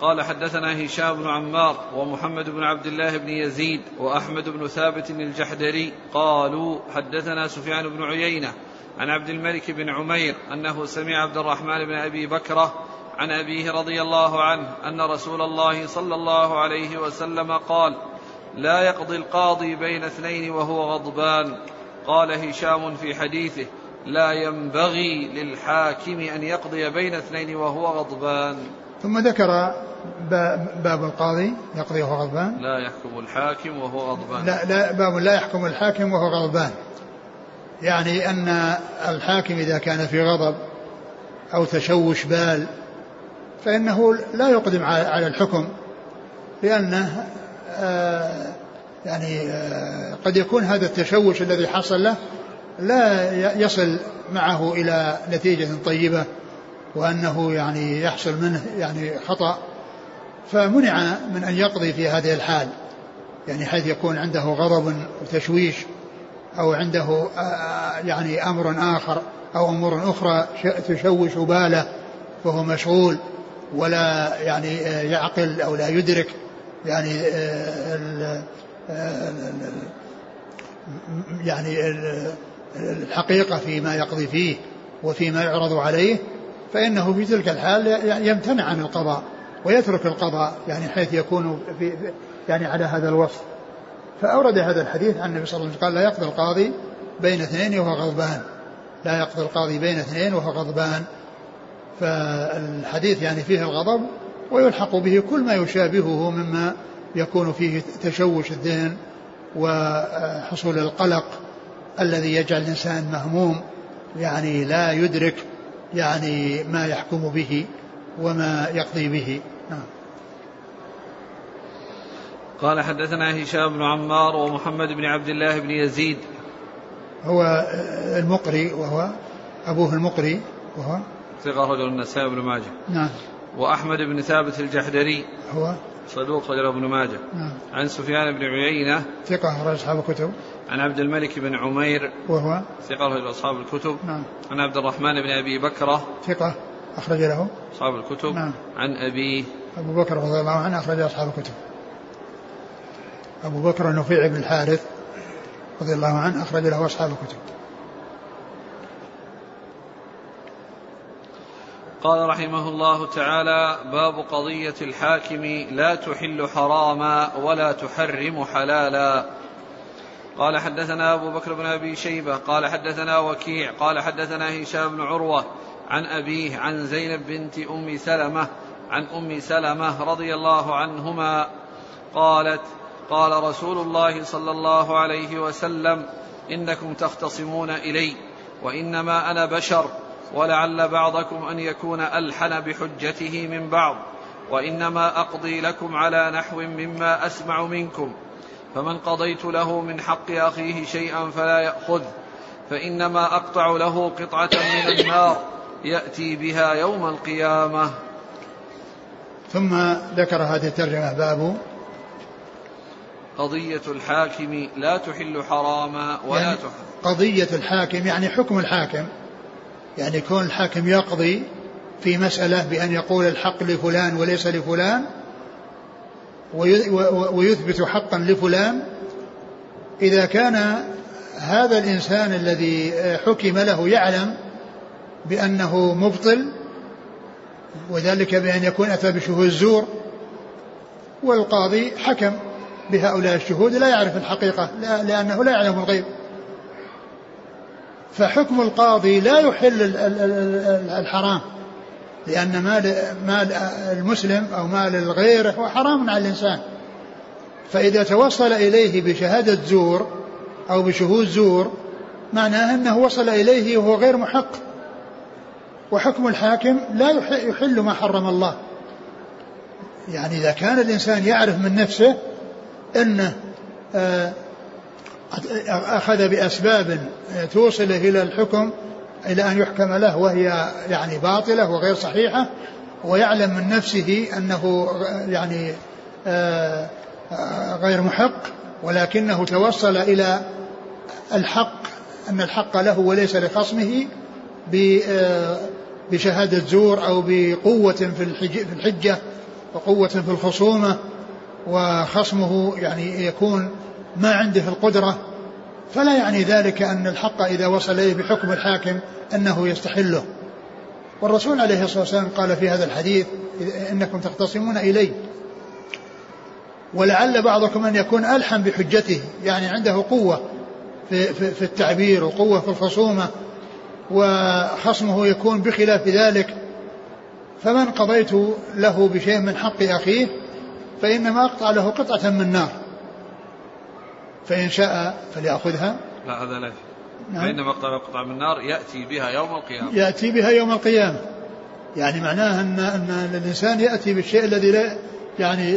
قال حدثنا هشام بن عمار ومحمد بن عبد الله بن يزيد وأحمد بن ثابت الجحدري قالوا حدثنا سفيان بن عيينة عن عبد الملك بن عمير أنه سمع عبد الرحمن بن أبي بكرة عن أبيه رضي الله عنه أن رسول الله صلى الله عليه وسلم قال لا يقضي القاضي بين اثنين وهو غضبان. قال هشام في حديثه لا ينبغي للحاكم أن يقضي بين اثنين وهو غضبان. ثم ذكر باب القاضي يقضي وهو غضبان. لا يحكم الحاكم وهو غضبان. لا, لا باب لا يحكم الحاكم وهو غضبان. يعني أن الحاكم إذا كان في غضب أو تشوش بال فإنه لا يقدم على الحكم لأنه آه يعني آه قد يكون هذا التشوش الذي حصل له لا يصل معه إلى نتيجة طيبة وأنه يعني يحصل منه يعني خطأ. فمنع من أن يقضي في هذه الحال يعني حيث يكون عنده غضب وتشويش أو عنده يعني أمر آخر أو أمور أخرى تشوش باله وهو مشغول. ولا يعني يعقل أو لا يدرك يعني يعني الحقيقة فيما يقضي فيه وفيما يعرض عليه فإنه في تلك الحال يمتنع عن القضاء ويترك القضاء يعني حيث يكون في يعني على هذا الوصف. فأورد هذا الحديث عن النبي صلى الله عليه وسلم قال لا يقضي القاضي بين اثنين وهو غضبان. لا يقضي القاضي بين اثنين وهو غضبان. فالحديث يعني فيه الغضب ويلحق به كل ما يشابهه مما يكون فيه تشوش الذهن وحصول القلق الذي يجعل الإنسان مهموم يعني لا يدرك يعني ما يحكم به وما يقضي به. نعم. قال حدثنا هشام بن عمار ومحمد بن عبد الله بن يزيد. هو المقري وهو أبوه المقري وهو ثقة رجل النسائي بن ماجه. نعم. وأحمد بن ثابت الجحدري. هو؟ صدوق رجل ابن ماجه. نعم. عن سفيان بن عيينة. ثقة أخرج أصحاب الكتب. عن عبد الملك بن عمير. وهو؟ ثقة رجل أصحاب الكتب. نعم. عن عبد الرحمن بن أبي بكرة. ثقة أخرج له. أصحاب الكتب. نعم. عن أبيه أبو بكر رضي الله عنه أخرج أصحاب الكتب. أبو بكر النفيع بن الحارث رضي الله عنه أخرج له أصحاب الكتب. قال رحمه الله تعالى باب قضية الحاكم لا تحل حراما ولا تحرم حلالا. قال حدثنا أبو بكر بن أبي شيبة قال حدثنا وكيع قال حدثنا هشام بن عروة عن أبيه عن زينب بنت أم سلمة عن أم سلمة رضي الله عنهما قالت قال رسول الله صلى الله عليه وسلم إنكم تختصمون إلي وإنما أنا بشر ولعل بعضكم أن يكون ألحن بحجته من بعض وإنما أقضي لكم على نحو مما أسمع منكم. فمن قضيت له من حق أخيه شيئا فلا ياخذ فإنما أقطع له قطعة من النار يأتي بها يوم القيامة. ثم ذكر هذه الترجمة باب قضية الحاكم لا تحل حراما ولا يعني تحل. قضية الحاكم يعني حكم الحاكم. يعني كون الحاكم يقضي في مسألة بأن يقول الحق لفلان وليس لفلان ويثبت حقا لفلان. إذا كان هذا الإنسان الذي حكم له يعلم بأنه مبطل وذلك بأن يكون أتى بشهود الزور والقاضي حكم بهؤلاء الشهود لا يعرف الحقيقة لأنه لا يعلم الغيب. فحكم القاضي لا يحل الحرام لأن مال مال المسلم أو مال الغير هو حرام على الإنسان. فإذا توصل إليه بشهادة زور أو بشهود زور معناه أنه وصل إليه وهو غير محق. وحكم الحاكم لا يحل ما حرم الله. يعني إذا كان الإنسان يعرف من نفسه أنه آه أخذ بأسباب توصله إلى الحكم إلى أن يحكم له وهي يعني باطلة وغير صحيحة ويعلم من نفسه أنه يعني آه، غير محق ولكنه توصل إلى الحق أن الحق له وليس لخصمه آه، بشهادة زور أو بقوة في الحجة وقوة في الخصومة وخصمه يعني يكون ما عنده القدرة فلا يعني ذلك أن الحق إذا وصل إليه بحكم الحاكم أنه يستحله. والرسول عليه الصلاة والسلام قال في هذا الحديث إنكم تختصمون إلي. ولعل بعضكم أن يكون ألحم بحجته يعني عنده قوة في, في, في التعبير وقوة في الخصومة وخصمه يكون بخلاف ذلك. فمن قضيت له بشيء من حق أخيه فإنما أقطع له قطعة من نار. فإن شاء فليأخذها. لا هذا لا نعم. فإنما اقترب قطع من النار يأتي بها يوم القيامة. يأتي بها يوم القيامة. يعني معناه أن أن الإنسان يأتي بالشيء الذي لا يعني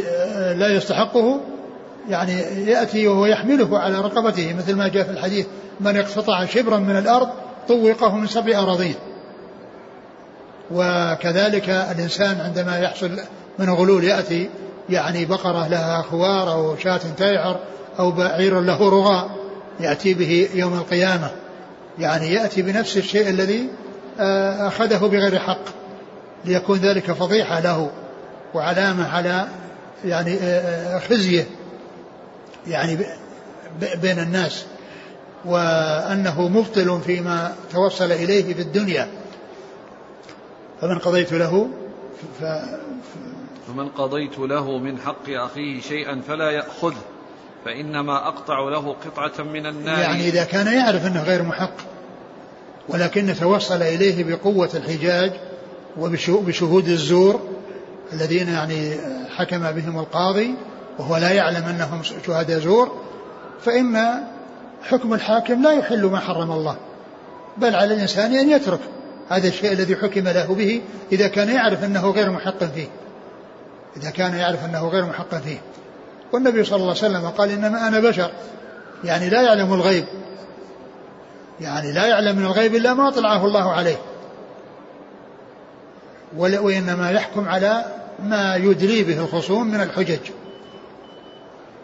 لا يستحقه. يعني يأتي وهو يحمله على رقبته مثل ما جاء في الحديث من اقتطع شبرا من الأرض طوقه من سبع أراضين. وكذلك الإنسان عندما يحصل من غلول يأتي يعني بقرة لها خوار أو شاة تيعر أو بعير له رغاء يأتي به يوم القيامة. يعني يأتي بنفس الشيء الذي آه، أخذه بغير حق. ليكون ذلك فضيحة له وعلامة على يعني آه، آه، خزيه يعني بين الناس. وأنه مبطل فيما توصل إليه في الدنيا. فمن قضيت له فمن قضيت له من حق أخيه شيئا فلا يأخذه. فإنما أقطع له قطعة من النار. يعني إذا كان يعرف أنه غير محق ولكن توصل إليه بقوة الحجاج وبشهود الزور الذين يعني حكم بهم القاضي وهو لا يعلم أنهم شهداء زور فإن حكم الحاكم لا يحل ما حرم الله بل على الإنسان أن يترك هذا الشيء الذي حكم له به إذا كان يعرف أنه غير محق فيه. إذا كان يعرف أنه غير محق فيه. والنبي صلى الله عليه وسلم قال إنما أنا بشر. يعني لا يعلم الغيب. يعني لا يعلم من الغيب إلا ما طلعه الله عليه. وإنما يحكم على ما يدلي به الخصوم من الحجج.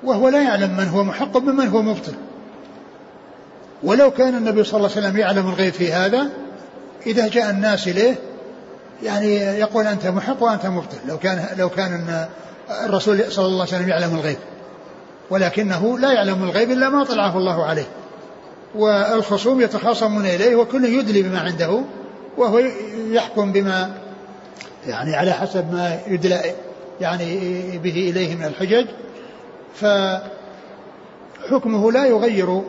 وهو لا يعلم من هو محق ممن هو مبطل. ولو كان النبي صلى الله عليه وسلم يعلم الغيب في هذا إذا جاء الناس إليه يعني يقول أنت محق وأنت مبطل لو كان لو كان الرسول صلى الله عليه وسلم يعلم الغيب ولكنه لا يعلم الغيب إلا ما طلعه الله عليه. والخصوم يتخاصمون إليه وكل يدلي بما عنده وهو يحكم بما يعني على حسب ما يدلى يعني به إليه من الحجج. فحكمه لا يغير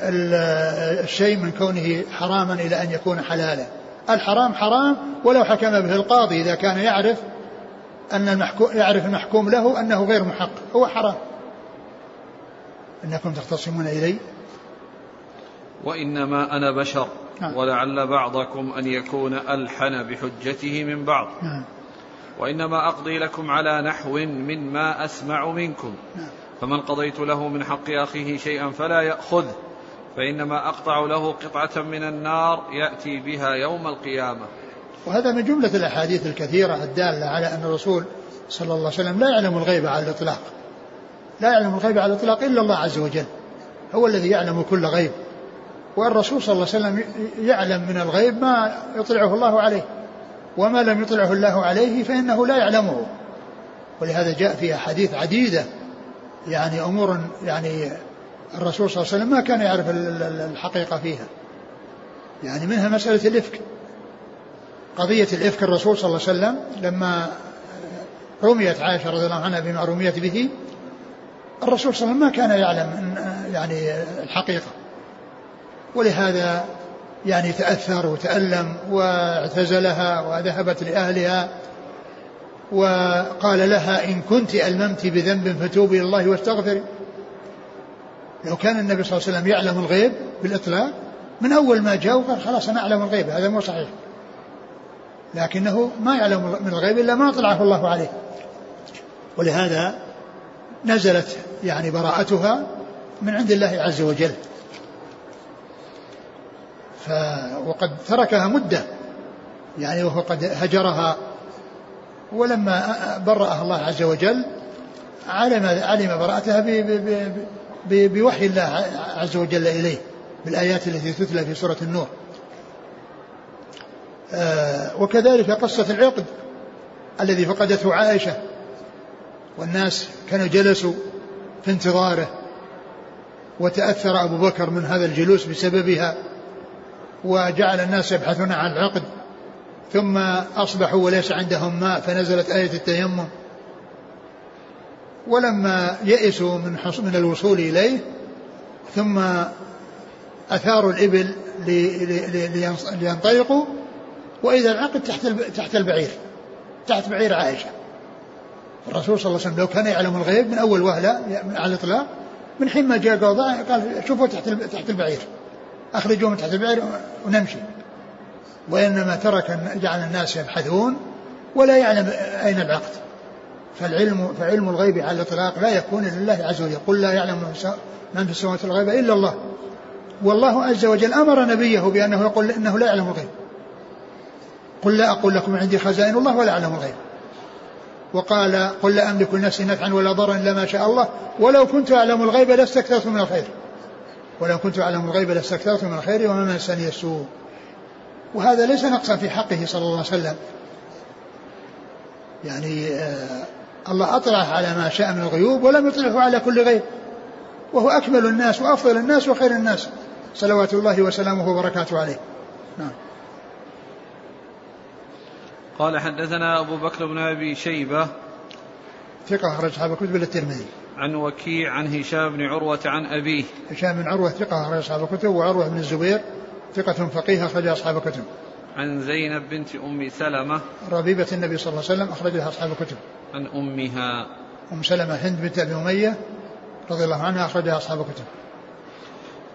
الشيء من كونه حراما إلى أن يكون حلالا. الحرام حرام ولو حكم به القاضي إذا كان يعرف أن المحكوم يعرف المحكوم له أنه غير محق هو حرام إنكم تختصمون إلي وإنما أنا بشر نعم. ولعل بعضكم أن يكون ألحن بحجته من بعض نعم. وإنما أقضي لكم على نحو مما أسمع منكم نعم. فمن قضيت له من حق أخيه شيئا فلا يأخذه فإنما أقطع له قطعة من النار يأتي بها يوم القيامة. وهذا من جملة الأحاديث الكثيرة الدالة على أن الرسول صلى الله عليه وسلم لا يعلم الغيب على الإطلاق. لا يعلم الغيب على الإطلاق إلا الله عز وجل. هو الذي يعلم كل غيب. والرسول صلى الله عليه وسلم يعلم من الغيب ما يطلعه الله عليه. وما لم يطلعه الله عليه فإنه لا يعلمه. ولهذا جاء في أحاديث عديدة يعني أمور يعني الرسول صلى الله عليه وسلم ما كان يعرف الحقيقة فيها. يعني منها مسألة الإفك. قضية الإفك الرسول صلى الله عليه وسلم لما رميت عائشة رضي الله عنها بما رميت به الرسول صلى الله عليه وسلم ما كان يعلم يعني الحقيقة. ولهذا يعني تأثر وتألم واعتزلها وذهبت لأهلها وقال لها إن كنت ألممت بذنب فتوبي إلى الله واستغفري. لو كان النبي صلى الله عليه وسلم يعلم الغيب بالإطلاق من أول ما جاء وقال خلاص أنا أعلم الغيب هذا مو صحيح. لكنه ما يعلم من الغيب إلا ما طلعه الله عليه. ولهذا نزلت يعني براءتها من عند الله عز وجل. ف وقد تركها مدة. يعني وهو قد هجرها. ولما برأها الله عز وجل علم علم براءتها بوحي الله عز وجل إليه بالآيات التي تتلى في سورة النور. آه، وكذلك قصة العقد الذي فقدته عائشة والناس كانوا جلسوا في انتظاره وتأثر أبو بكر من هذا الجلوس بسببها وجعل الناس يبحثون عن العقد ثم أصبحوا وليس عندهم ماء فنزلت آية التيمم. ولما يئسوا من من الوصول إليه ثم أثاروا الإبل لينطلقوا وإذا العقد تحت تحت البعير تحت بعير عائشة. الرسول صلى الله عليه وسلم لو كان يعلم الغيب من أول وهلة على الإطلاق من حين ما جاء قال شوفوا تحت تحت البعير. أخرجوه من تحت البعير ونمشي. وإنما ترك جعل الناس يبحثون ولا يعلم أين العقد. فالعلم فعلم الغيب على الإطلاق لا يكون لله عز وجل. قل لا يعلم من في السماوات الغيب إلا الله. والله عز وجل أمر نبيه بأنه يقول إنه لا يعلم الغيب. قل لا أقول لكم عندي خزائن الله ولا أعلم الغيب. وقال قل لا أملك لنفسي نفعا ولا ضرا إلا ما شاء الله. ولو كنت أعلم الغيب لاستكثرت من الخير. ولو كنت أعلم الغيب لاستكثرت من الخير وما مسني السوء. وهذا ليس نقصا في حقه صلى الله عليه وسلم. يعني آه الله أطلع على ما شاء من الغيوب ولم يطلعه على كل غيب. وهو أكمل الناس وأفضل الناس وخير الناس. صلوات الله وسلامه وبركاته عليه. نعم. قال حدثنا أبو بكر بن أبي شيبة ثقة أخرج أصحاب كتب الترمذي. عن وكيع عن هشام بن عروة عن أبيه. هشام بن عروة ثقة أخرج أصحاب الكتب وعروة بن الزبير ثقة فقيه أخرج أصحاب الكتب. عن زينب بنت أم سلمة ربيبة النبي صلى الله عليه وسلم أخرجها أصحاب الكتب. عن أمها. أم سلمة هند بنت أبي أمية رضي الله عنها أخرجها أصحاب الكتب.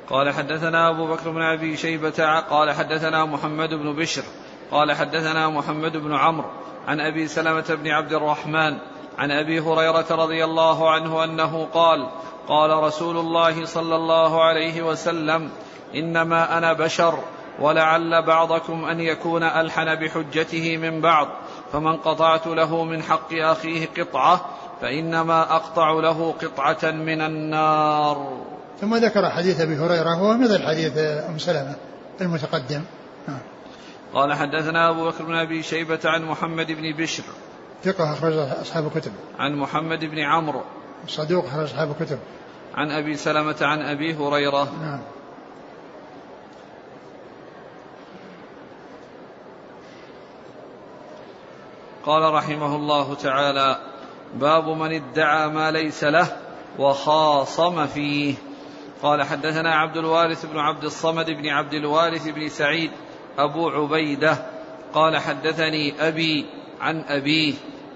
قال حدثنا أبو بكر بن أبي شيبة قال حدثنا محمد بن بشر قال حدثنا محمد بن عمرو عن أبي سلمة بن عبد الرحمن عن أبي هريرة رضي الله عنه أنه قال قال رسول الله صلى الله عليه وسلم إنما أنا بشر ولعل بعضكم أن يكون ألحن بحجته من بعض. فمن قطعت له من حق أخيه قطعة فإنما أقطع له قطعة من النار. ثم ذكر حديث أبي هريرة وهو مثل حديث أم سلمة المتقدم. نعم. قال حدثنا أبو بكر بن أبي شيبة عن محمد بن بشر. ثقة اخرج أصحاب الكتب. عن محمد بن عمرو. صدوق اخرج أصحاب الكتب. عن أبي سلمة عن أبي هريرة. نعم. قال رحمه الله تعالى باب من ادعى ما ليس له وخاصم فيه. قال حدثنا عبد الوارث بن عبد الصمد بن عبد الوارث بن سعيد أبو عبيدة. قال حدثني أبي عن أبيه.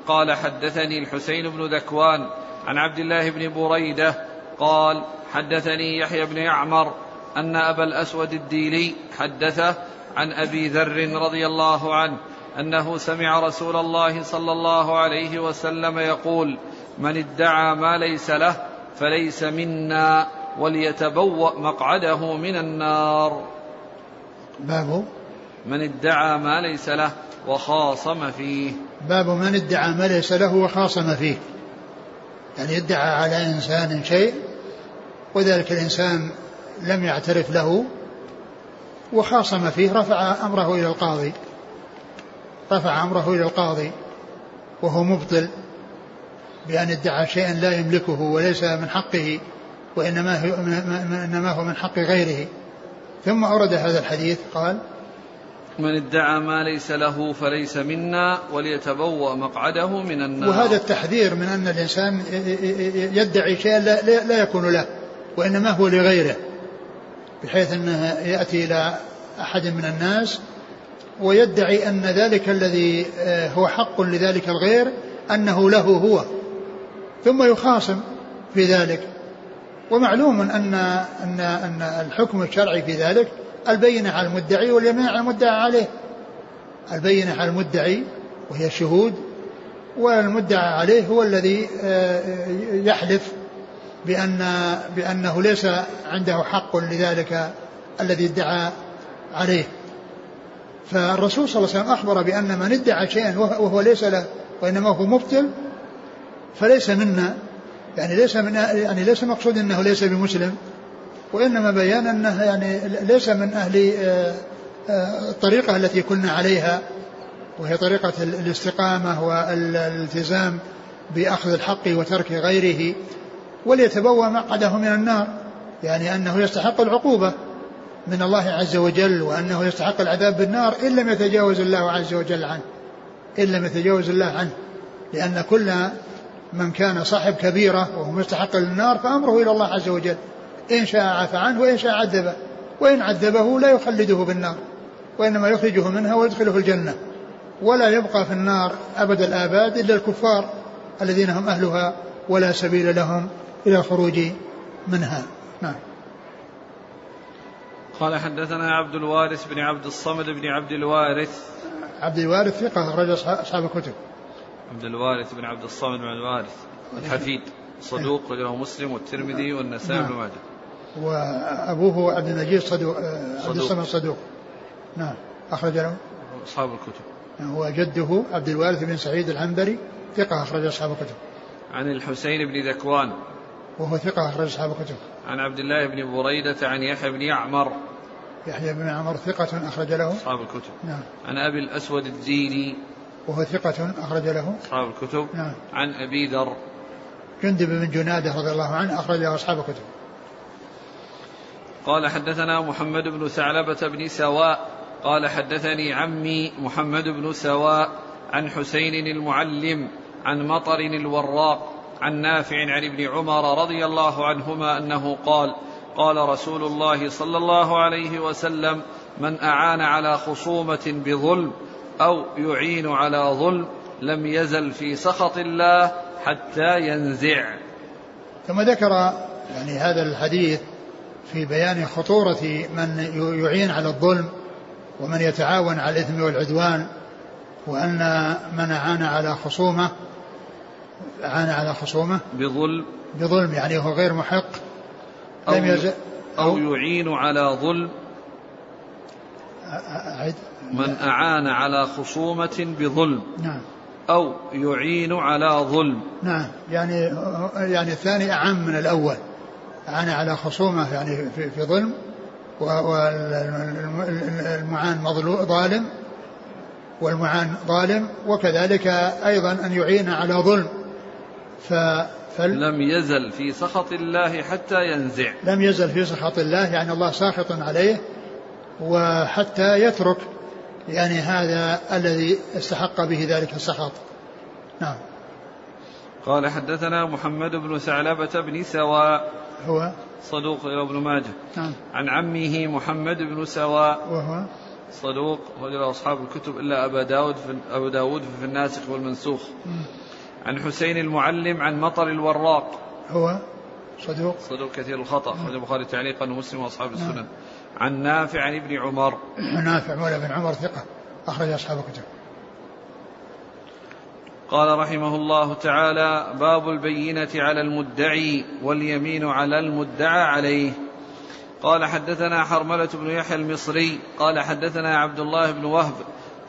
قال حدثني الحسين بن ذكوان عن عبد الله بن بريدة. قال حدثني يحيى بن يعمر أن أبا الأسود الديلي حدثه عن أبي ذر رضي الله عنه أنه سمع رسول الله صلى الله عليه وسلم يقول من ادعى ما ليس له فليس منا وليتبوأ مقعده من النار. باب من ادعى ما ليس له وخاصم فيه. باب من ادعى ما ليس له وخاصم فيه. يعني ادعى على إنسان شيء وذلك الإنسان لم يعترف له وخاصم فيه رفع أمره إلى القاضي. رفع أمره إلى القاضي وهو مبطل بأن ادعى شيئا لا يملكه وليس من حقه وإنما هو إنما هو من حق غيره. ثم أورد هذا الحديث قال من ادعى ما ليس له فليس منا وليتبوأ مقعده من النار. وهذا التحذير من أن الإنسان يدعي شيئا لا, لا يكون له وإنما هو لغيره بحيث أنه يأتي إلى أحد من الناس ويدعي أن ذلك الذي آه، هو حق لذلك الغير أنه له هو. ثم يخاصم في ذلك. ومعلوم أن أن أن الحكم الشرعي في ذلك البينة على المدعي واليمين على المدعى عليه. البينة على المدعي وهي الشهود والمدعى عليه هو الذي آه، يحلف بأن بأنه ليس عنده حق لذلك الذي ادعى عليه. فالرسول صلى الله عليه وسلم أخبر بأن من ادعى شيئا وهو ليس له وإنما هو مبطل فليس منا يعني ليس من يعني ليس مقصود أنه ليس بمسلم وإنما بيان أنه يعني ليس من أهل آه، آه، الطريقة التي كنا عليها وهي طريقة الاستقامة والالتزام بأخذ الحق وترك غيره وليتبوى مقعده من النار يعني أنه يستحق العقوبة. من الله عز وجل وأنه يستحق العذاب بالنار إن لم يتجاوز الله عز وجل عنه. إن لم يتجاوز الله عنه. لأن كل من كان صاحب كبيرة وهو مستحق للنار فأمره إلى الله عز وجل. إن شاء عفى عنه وإن شاء عذبه وإن عذبه لا يخلده بالنار. وإنما يخرجه منها ويدخله الجنة. ولا يبقى في النار أبد الآباد إلا الكفار الذين هم أهلها ولا سبيل لهم إلى الخروج منها. نعم. قال حدثنا عبد الوارث بن عبد الصمد بن عبد الوارث. عبد الوارث ثقة أخرج أصحاب الكتب. عبد الوارث بن عبد الصمد بن الوارث. الحفيد. صدوق رجله مسلم والترمذي والنسائي بن ماجه. وأبوه عبد المجيد صدوق عبد الصمد صدوق. نعم. أخرج له. أصحاب الكتب. هو جده عبد الوارث بن سعيد العنبري ثقة أخرج أصحاب الكتب. عن الحسين بن ذكوان. وهو ثقة أخرج أصحاب الكتب. عن عبد الله بن بريدة عن يحيى بن يعمر. يحيى بن عمر ثقة أخرج له. أصحاب الكتب. نعم. عن أبي الأسود الديني وهو ثقة أخرج له. أصحاب الكتب. نعم. عن أبي ذر. جندب بن جنادة رضي الله عنه أخرج له أصحاب الكتب. قال حدثنا محمد بن ثعلبة بن سواء. قال حدثني عمي محمد بن سواء عن حسين المعلم عن مطر الوراق عن نافع عن ابن عمر رضي الله عنهما أنه قال قال رسول الله صلى الله عليه وسلم من أعان على خصومة بظلم أو يعين على ظلم لم يزل في سخط الله حتى ينزع. ثم ذكر يعني هذا الحديث في بيان خطورة من يعين على الظلم ومن يتعاون على الإثم والعدوان وأن من أعان على خصومة أعان على خصومة بظلم. بظلم يعني هو غير محق. لم يزل أو, أو يعين على ظلم. أعد. من أعان على خصومة بظلم. نعم. أو يعين على ظلم. نعم. يعني يعني الثاني أعم من الأول. أعان على خصومة يعني في, في ظلم والمعان ظالم والمعان ظالم وكذلك أيضا أن يعين على ظلم. ف فل لم يزل في سخط الله حتى ينزع. لم يزل في سخط الله يعني الله ساخط عليه وحتى يترك يعني هذا الذي استحق به ذلك السخط. نعم. قال حدثنا محمد بن ثعلبة بن سواء هو؟ صدوق ابن ماجه. نعم. عن عمه محمد بن سواء وهو؟ صدوق رجل أصحاب الكتب إلا أبا داود في أبا داود في الناسخ والمنسوخ. عن حسين المعلم عن مطر الوراق. هو صدوق؟ صدوق كثير الخطأ أخرج البخاري تعليقا ومسلم وأصحاب السنن. نعم. عن نافع عن ابن عمر. نافع مولى بن عمر ثقة أخرج أصحاب الكتب. قال رحمه الله تعالى باب البينة على المدعي واليمين على المدعى عليه. قال حدثنا حرملة بن يحيى المصري. قال حدثنا عبد الله بن وهب.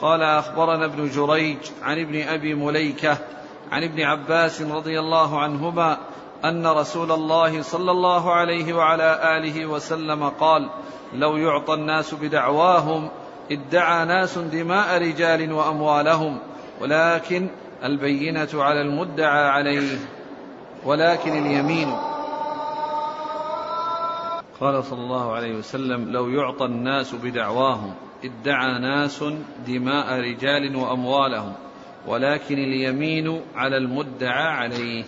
قال أخبرنا ابن جريج عن ابن أبي مليكة. عن ابن عباس رضي الله عنهما أن رسول الله صلى الله عليه وعلى آله وسلم قال لو يعطى الناس بدعواهم ادعى ناس دماء رجال وأموالهم ولكن البينة على المدعى عليه ولكن اليمين قال صلى الله عليه وسلم لو يعطى الناس بدعواهم ادعى ناس دماء رجال وأموالهم. ولكن اليمين على المدعى عليه.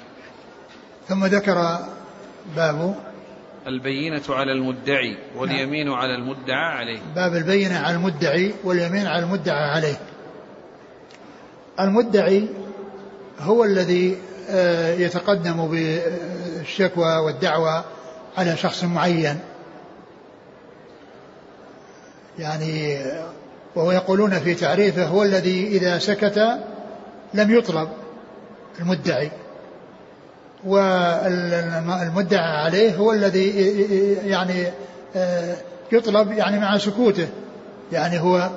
ثم ذكر باب البينة على المدعي واليمين نعم. على المدعى عليه. باب البينة على المدعي واليمين على المدعى عليه. المدعي هو الذي آه، يتقدم بالشكوى والدعوة على شخص معين. يعني وهو يقولون في تعريفه هو الذي إذا سكت لم يطلب المدعي. والمدعى عليه هو الذي يعني آه، يطلب يعني مع سكوته. يعني هو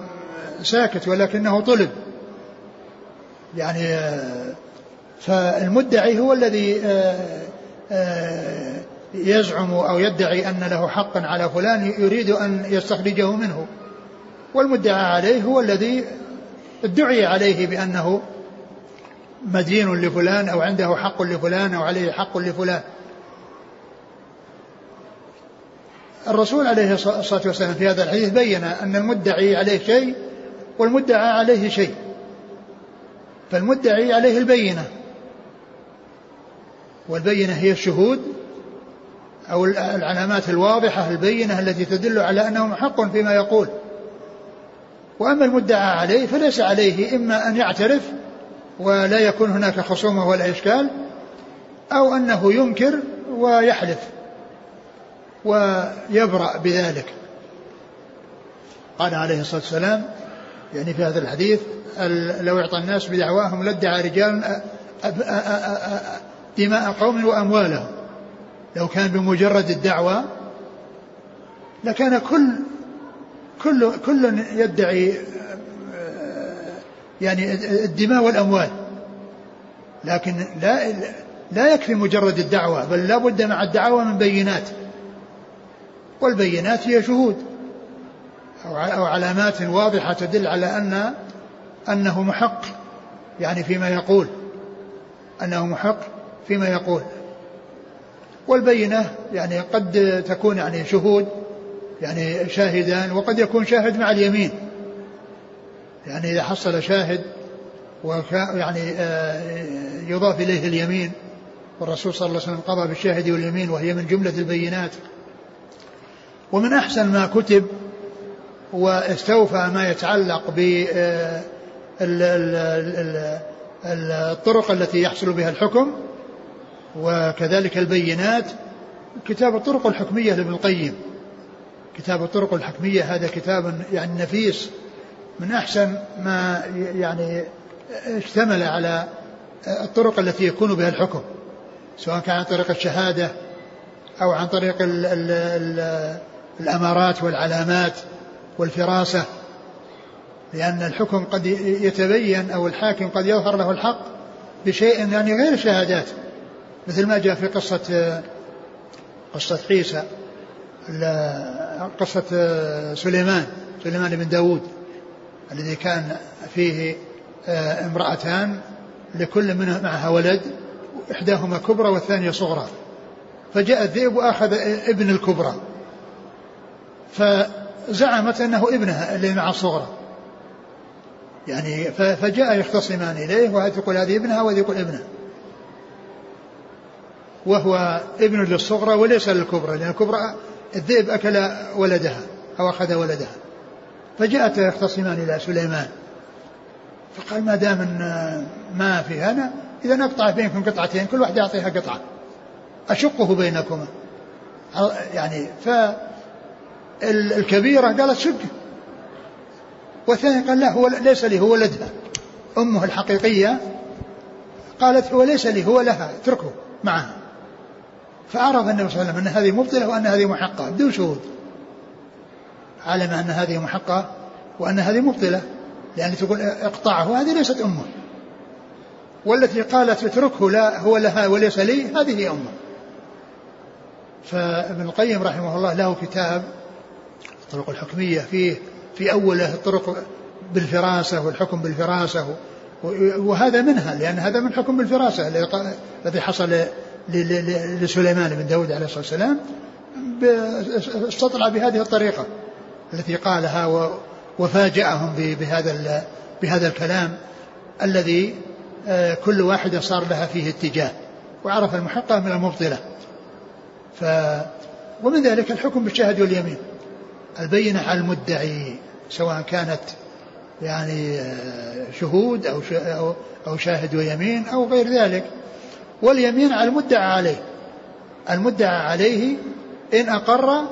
ساكت ولكنه طلب. يعني آه، فالمدعي هو الذي آه، يزعم أو يدعي أن له حقا على فلان يريد أن يستخرجه منه. والمدعى عليه هو الذي ادعي عليه بأنه مدين لفلان أو عنده حق لفلان أو عليه حق لفلان. الرسول عليه الصلاة والسلام في هذا الحديث بين أن المدعي عليه شيء والمدعى عليه شيء. فالمدعي عليه البينة. والبينة هي الشهود أو العلامات الواضحة البينة التي تدل على أنه محق فيما يقول. وأما المدعى عليه فليس عليه إما أن يعترف ولا يكون هناك خصومة ولا إشكال أو أنه ينكر ويحلف ويبرأ بذلك. قال عليه الصلاة والسلام يعني في هذا الحديث لو يعطى الناس بدعواهم لادعى رجال دماء قوم وأموالهم. لو كان بمجرد الدعوة لكان كل كل كل يدعي يعني الدماء والأموال. لكن لا لا يكفي مجرد الدعوة بل لا بد مع الدعوة من بينات. والبينات هي شهود. أو علامات واضحة تدل على أن أنه محق يعني فيما يقول. أنه محق فيما يقول. والبينة يعني قد تكون يعني شهود يعني شاهدان وقد يكون شاهد مع اليمين. يعني إذا حصل شاهد يعني آه، يضاف إليه اليمين والرسول صلى الله عليه وسلم قضى بالشاهد واليمين وهي من جملة البينات. ومن أحسن ما كتب واستوفى ما يتعلق ب آه، الطرق التي يحصل بها الحكم وكذلك البينات. كتاب الطرق الحكمية لابن القيم. كتاب الطرق الحكمية هذا كتاب يعني نفيس. من أحسن ما يعني اشتمل على الطرق التي يكون بها الحكم سواء كان عن طريق الشهادة أو عن طريق ال ال ال الأمارات والعلامات والفراسة لأن الحكم قد يتبين أو الحاكم قد يظهر له الحق بشيء يعني غير الشهادات مثل ما جاء في قصة قصة عيسى قصة سليمان سليمان بن داود الذي كان فيه آه، امرأتان لكل منها معها ولد إحداهما كبرى والثانية صغرى. فجاء الذئب وأخذ ابن الكبرى. فزعمت أنه ابنها اللي مع الصغرى يعني فجاء يختصمان إليه وهذا يقول هذه ابنها وهذا يقول ابنها وهو ابن للصغرى وليس للكبرى لأن الكبرى الذئب أكل ولدها أو أخذ ولدها. فجاءت يختصمان إلى سليمان. فقال ما دام ما في هنا إذا نقطع بينكم قطعتين كل واحد يعطيها قطعة. أشقه بينكما. يعني فالكبيرة قالت شق. والثاني قال لا هو ليس لي هو ولدها. أمه الحقيقية قالت هو ليس لي هو لها اتركه معها. فعرف النبي صلى الله عليه وسلم أن هذه مبطلة وأن هذه محقة بدون شهود. علم أن هذه محقة وأن هذه مبطلة. لأن تقول اقطعه هذه ليست أمه. والتي قالت اتركه لا هو لها وليس لي هذه أمه. فابن القيم رحمه الله له كتاب الطرق الحكمية فيه في أوله الطرق بالفراسة والحكم بالفراسة. وهذا منها لأن هذا من حكم بالفراسة الذي حصل لسليمان بن داود عليه الصلاة والسلام استطلع بهذه الطريقة. التي قالها وفاجأهم بهذا بهذا الكلام الذي آه، كل واحدة صار لها فيه اتجاه وعرف المحقة من المبطلة. ف ومن ذلك الحكم بالشهد واليمين. البينة على المدعي سواء كانت يعني آه، شهود أو أو شاهد ويمين أو غير ذلك. واليمين على المدعى عليه. المدعى عليه إن أقر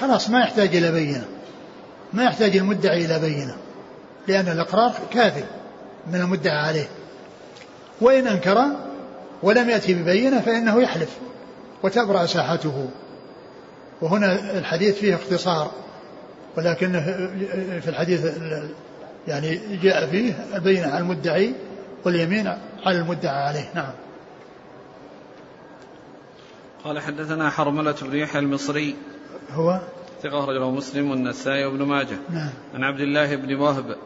خلاص ما يحتاج إلى بينة. ما يحتاج المدعي إلى بينة لأن الإقرار كافي من المدعى عليه. وإن أنكر ولم يأتي ببينة فإنه يحلف وتبرأ ساحته. وهنا الحديث فيه اختصار ولكن في الحديث يعني جاء فيه البينة على المدعي واليمين على المدعى عليه. نعم. قال حدثنا حرملة بن يحيى المصري هو؟ ثقة أخرجه مسلم والنسائي وابن ماجه. نعم. عن عبد الله بن وهب.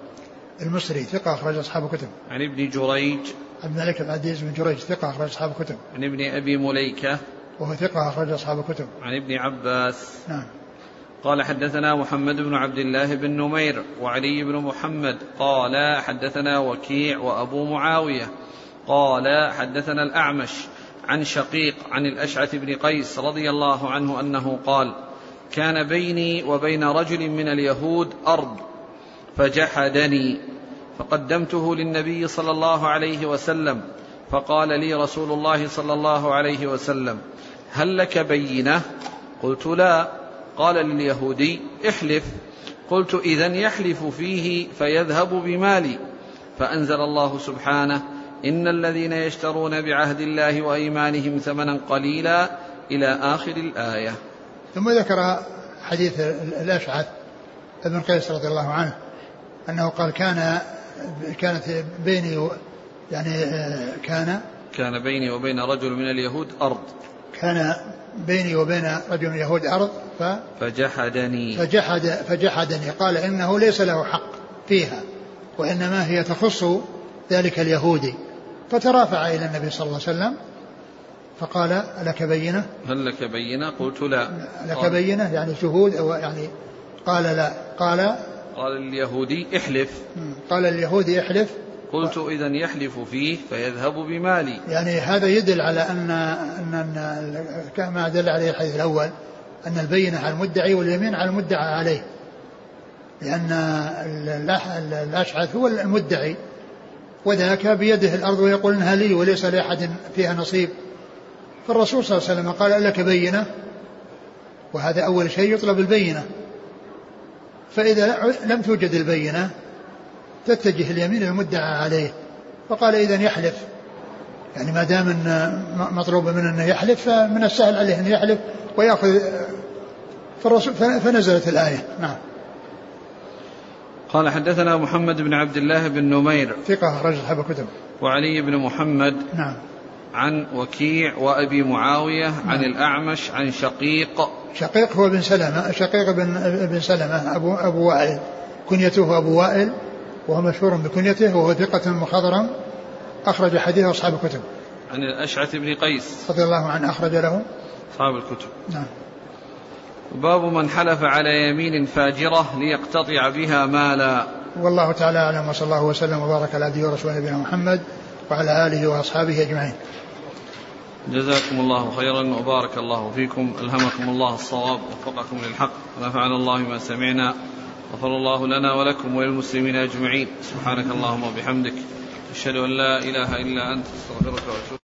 المصري ثقة أخرج أصحاب كتب عن ابن جريج. عبد الملك بن عبد بن جريج ثقة أخرج أصحاب كتب عن ابن أبي مليكة. وهو ثقة أخرج أصحاب كتب عن ابن عباس. نعم. قال حدثنا محمد بن عبد الله بن نمير وعلي بن محمد. قال حدثنا وكيع وأبو معاوية. قال حدثنا الأعمش عن شقيق عن الأشعث بن قيس رضي الله عنه أنه قال كان بيني وبين رجل من اليهود أرض فجحدني فقدمته للنبي صلى الله عليه وسلم فقال لي رسول الله صلى الله عليه وسلم هل لك بينة؟ قلت لا. قال لليهودي احلف. قلت اذا يحلف فيه فيذهب بمالي. فأنزل الله سبحانه إن الذين يشترون بعهد الله وإيمانهم ثمنا قليلا إلى آخر الآية. ثم ذكر حديث الأشعث ابن قيس رضي الله عنه أنه قال كان كانت بيني يعني كان كان بيني وبين رجل من اليهود أرض. كان بيني وبين رجل من اليهود أرض ف فجحدني. فجحد فجحدني. قال إنه ليس له حق فيها وإنما هي تخص ذلك اليهودي. فترافع إلى النبي صلى الله عليه وسلم فقال لك بينة؟ هل لك بينة؟ قلت لا. لك بينة يعني شهود أو يعني قال لا. قال؟ قال اليهودي احلف. قال اليهودي احلف. قلت إذا يحلف فيه فيذهب بمالي. يعني هذا يدل على أن أن, أن كما دل عليه الحديث الأول أن البينة على المدعي واليمين على المدعى عليه. لأن الأشعث هو المدعي وذاك بيده الأرض ويقول إنها لي وليس لأحد فيها نصيب. فالرسول صلى الله عليه وسلم قال لك بينة وهذا أول شيء يطلب البينة. فإذا لم توجد البينة تتجه اليمين المدعى عليه فقال إذا يحلف. يعني ما دام أن مطلوب منه انه يحلف فمن السهل عليه أن يحلف ويأخذ فالرسول فنزلت الآية. نعم. قال حدثنا محمد بن عبد الله بن نمير. ثقة رجل أصحاب الكتب وعلي بن محمد. نعم. عن وكيع وأبي معاوية نعم. عن الأعمش عن شقيق. شقيق هو بن سلمة شقيق بن بن سلمة أبو أبو وائل. كنيته أبو وائل وهو مشهور بكنيته وهو ثقة مخضرم. أخرج حديث أصحاب الكتب. عن الأشعث بن قيس. رضي الله عنه أخرج له. أصحاب الكتب. نعم. باب من حلف على يمين فاجرة ليقتطع بها مالا. والله تعالى أعلم وصلى الله وسلم وبارك على عبده ورسوله نبينا محمد وعلى آله وأصحابه أجمعين. جزاكم الله خيرا وبارك الله فيكم. ألهمكم الله الصواب ووفقكم للحق ونفعنا الله ما سمعنا غفر الله لنا ولكم وللمسلمين أجمعين. سبحانك اللهم وبحمدك أشهد أن لا إله إلا أنت أستغفرك وأتوب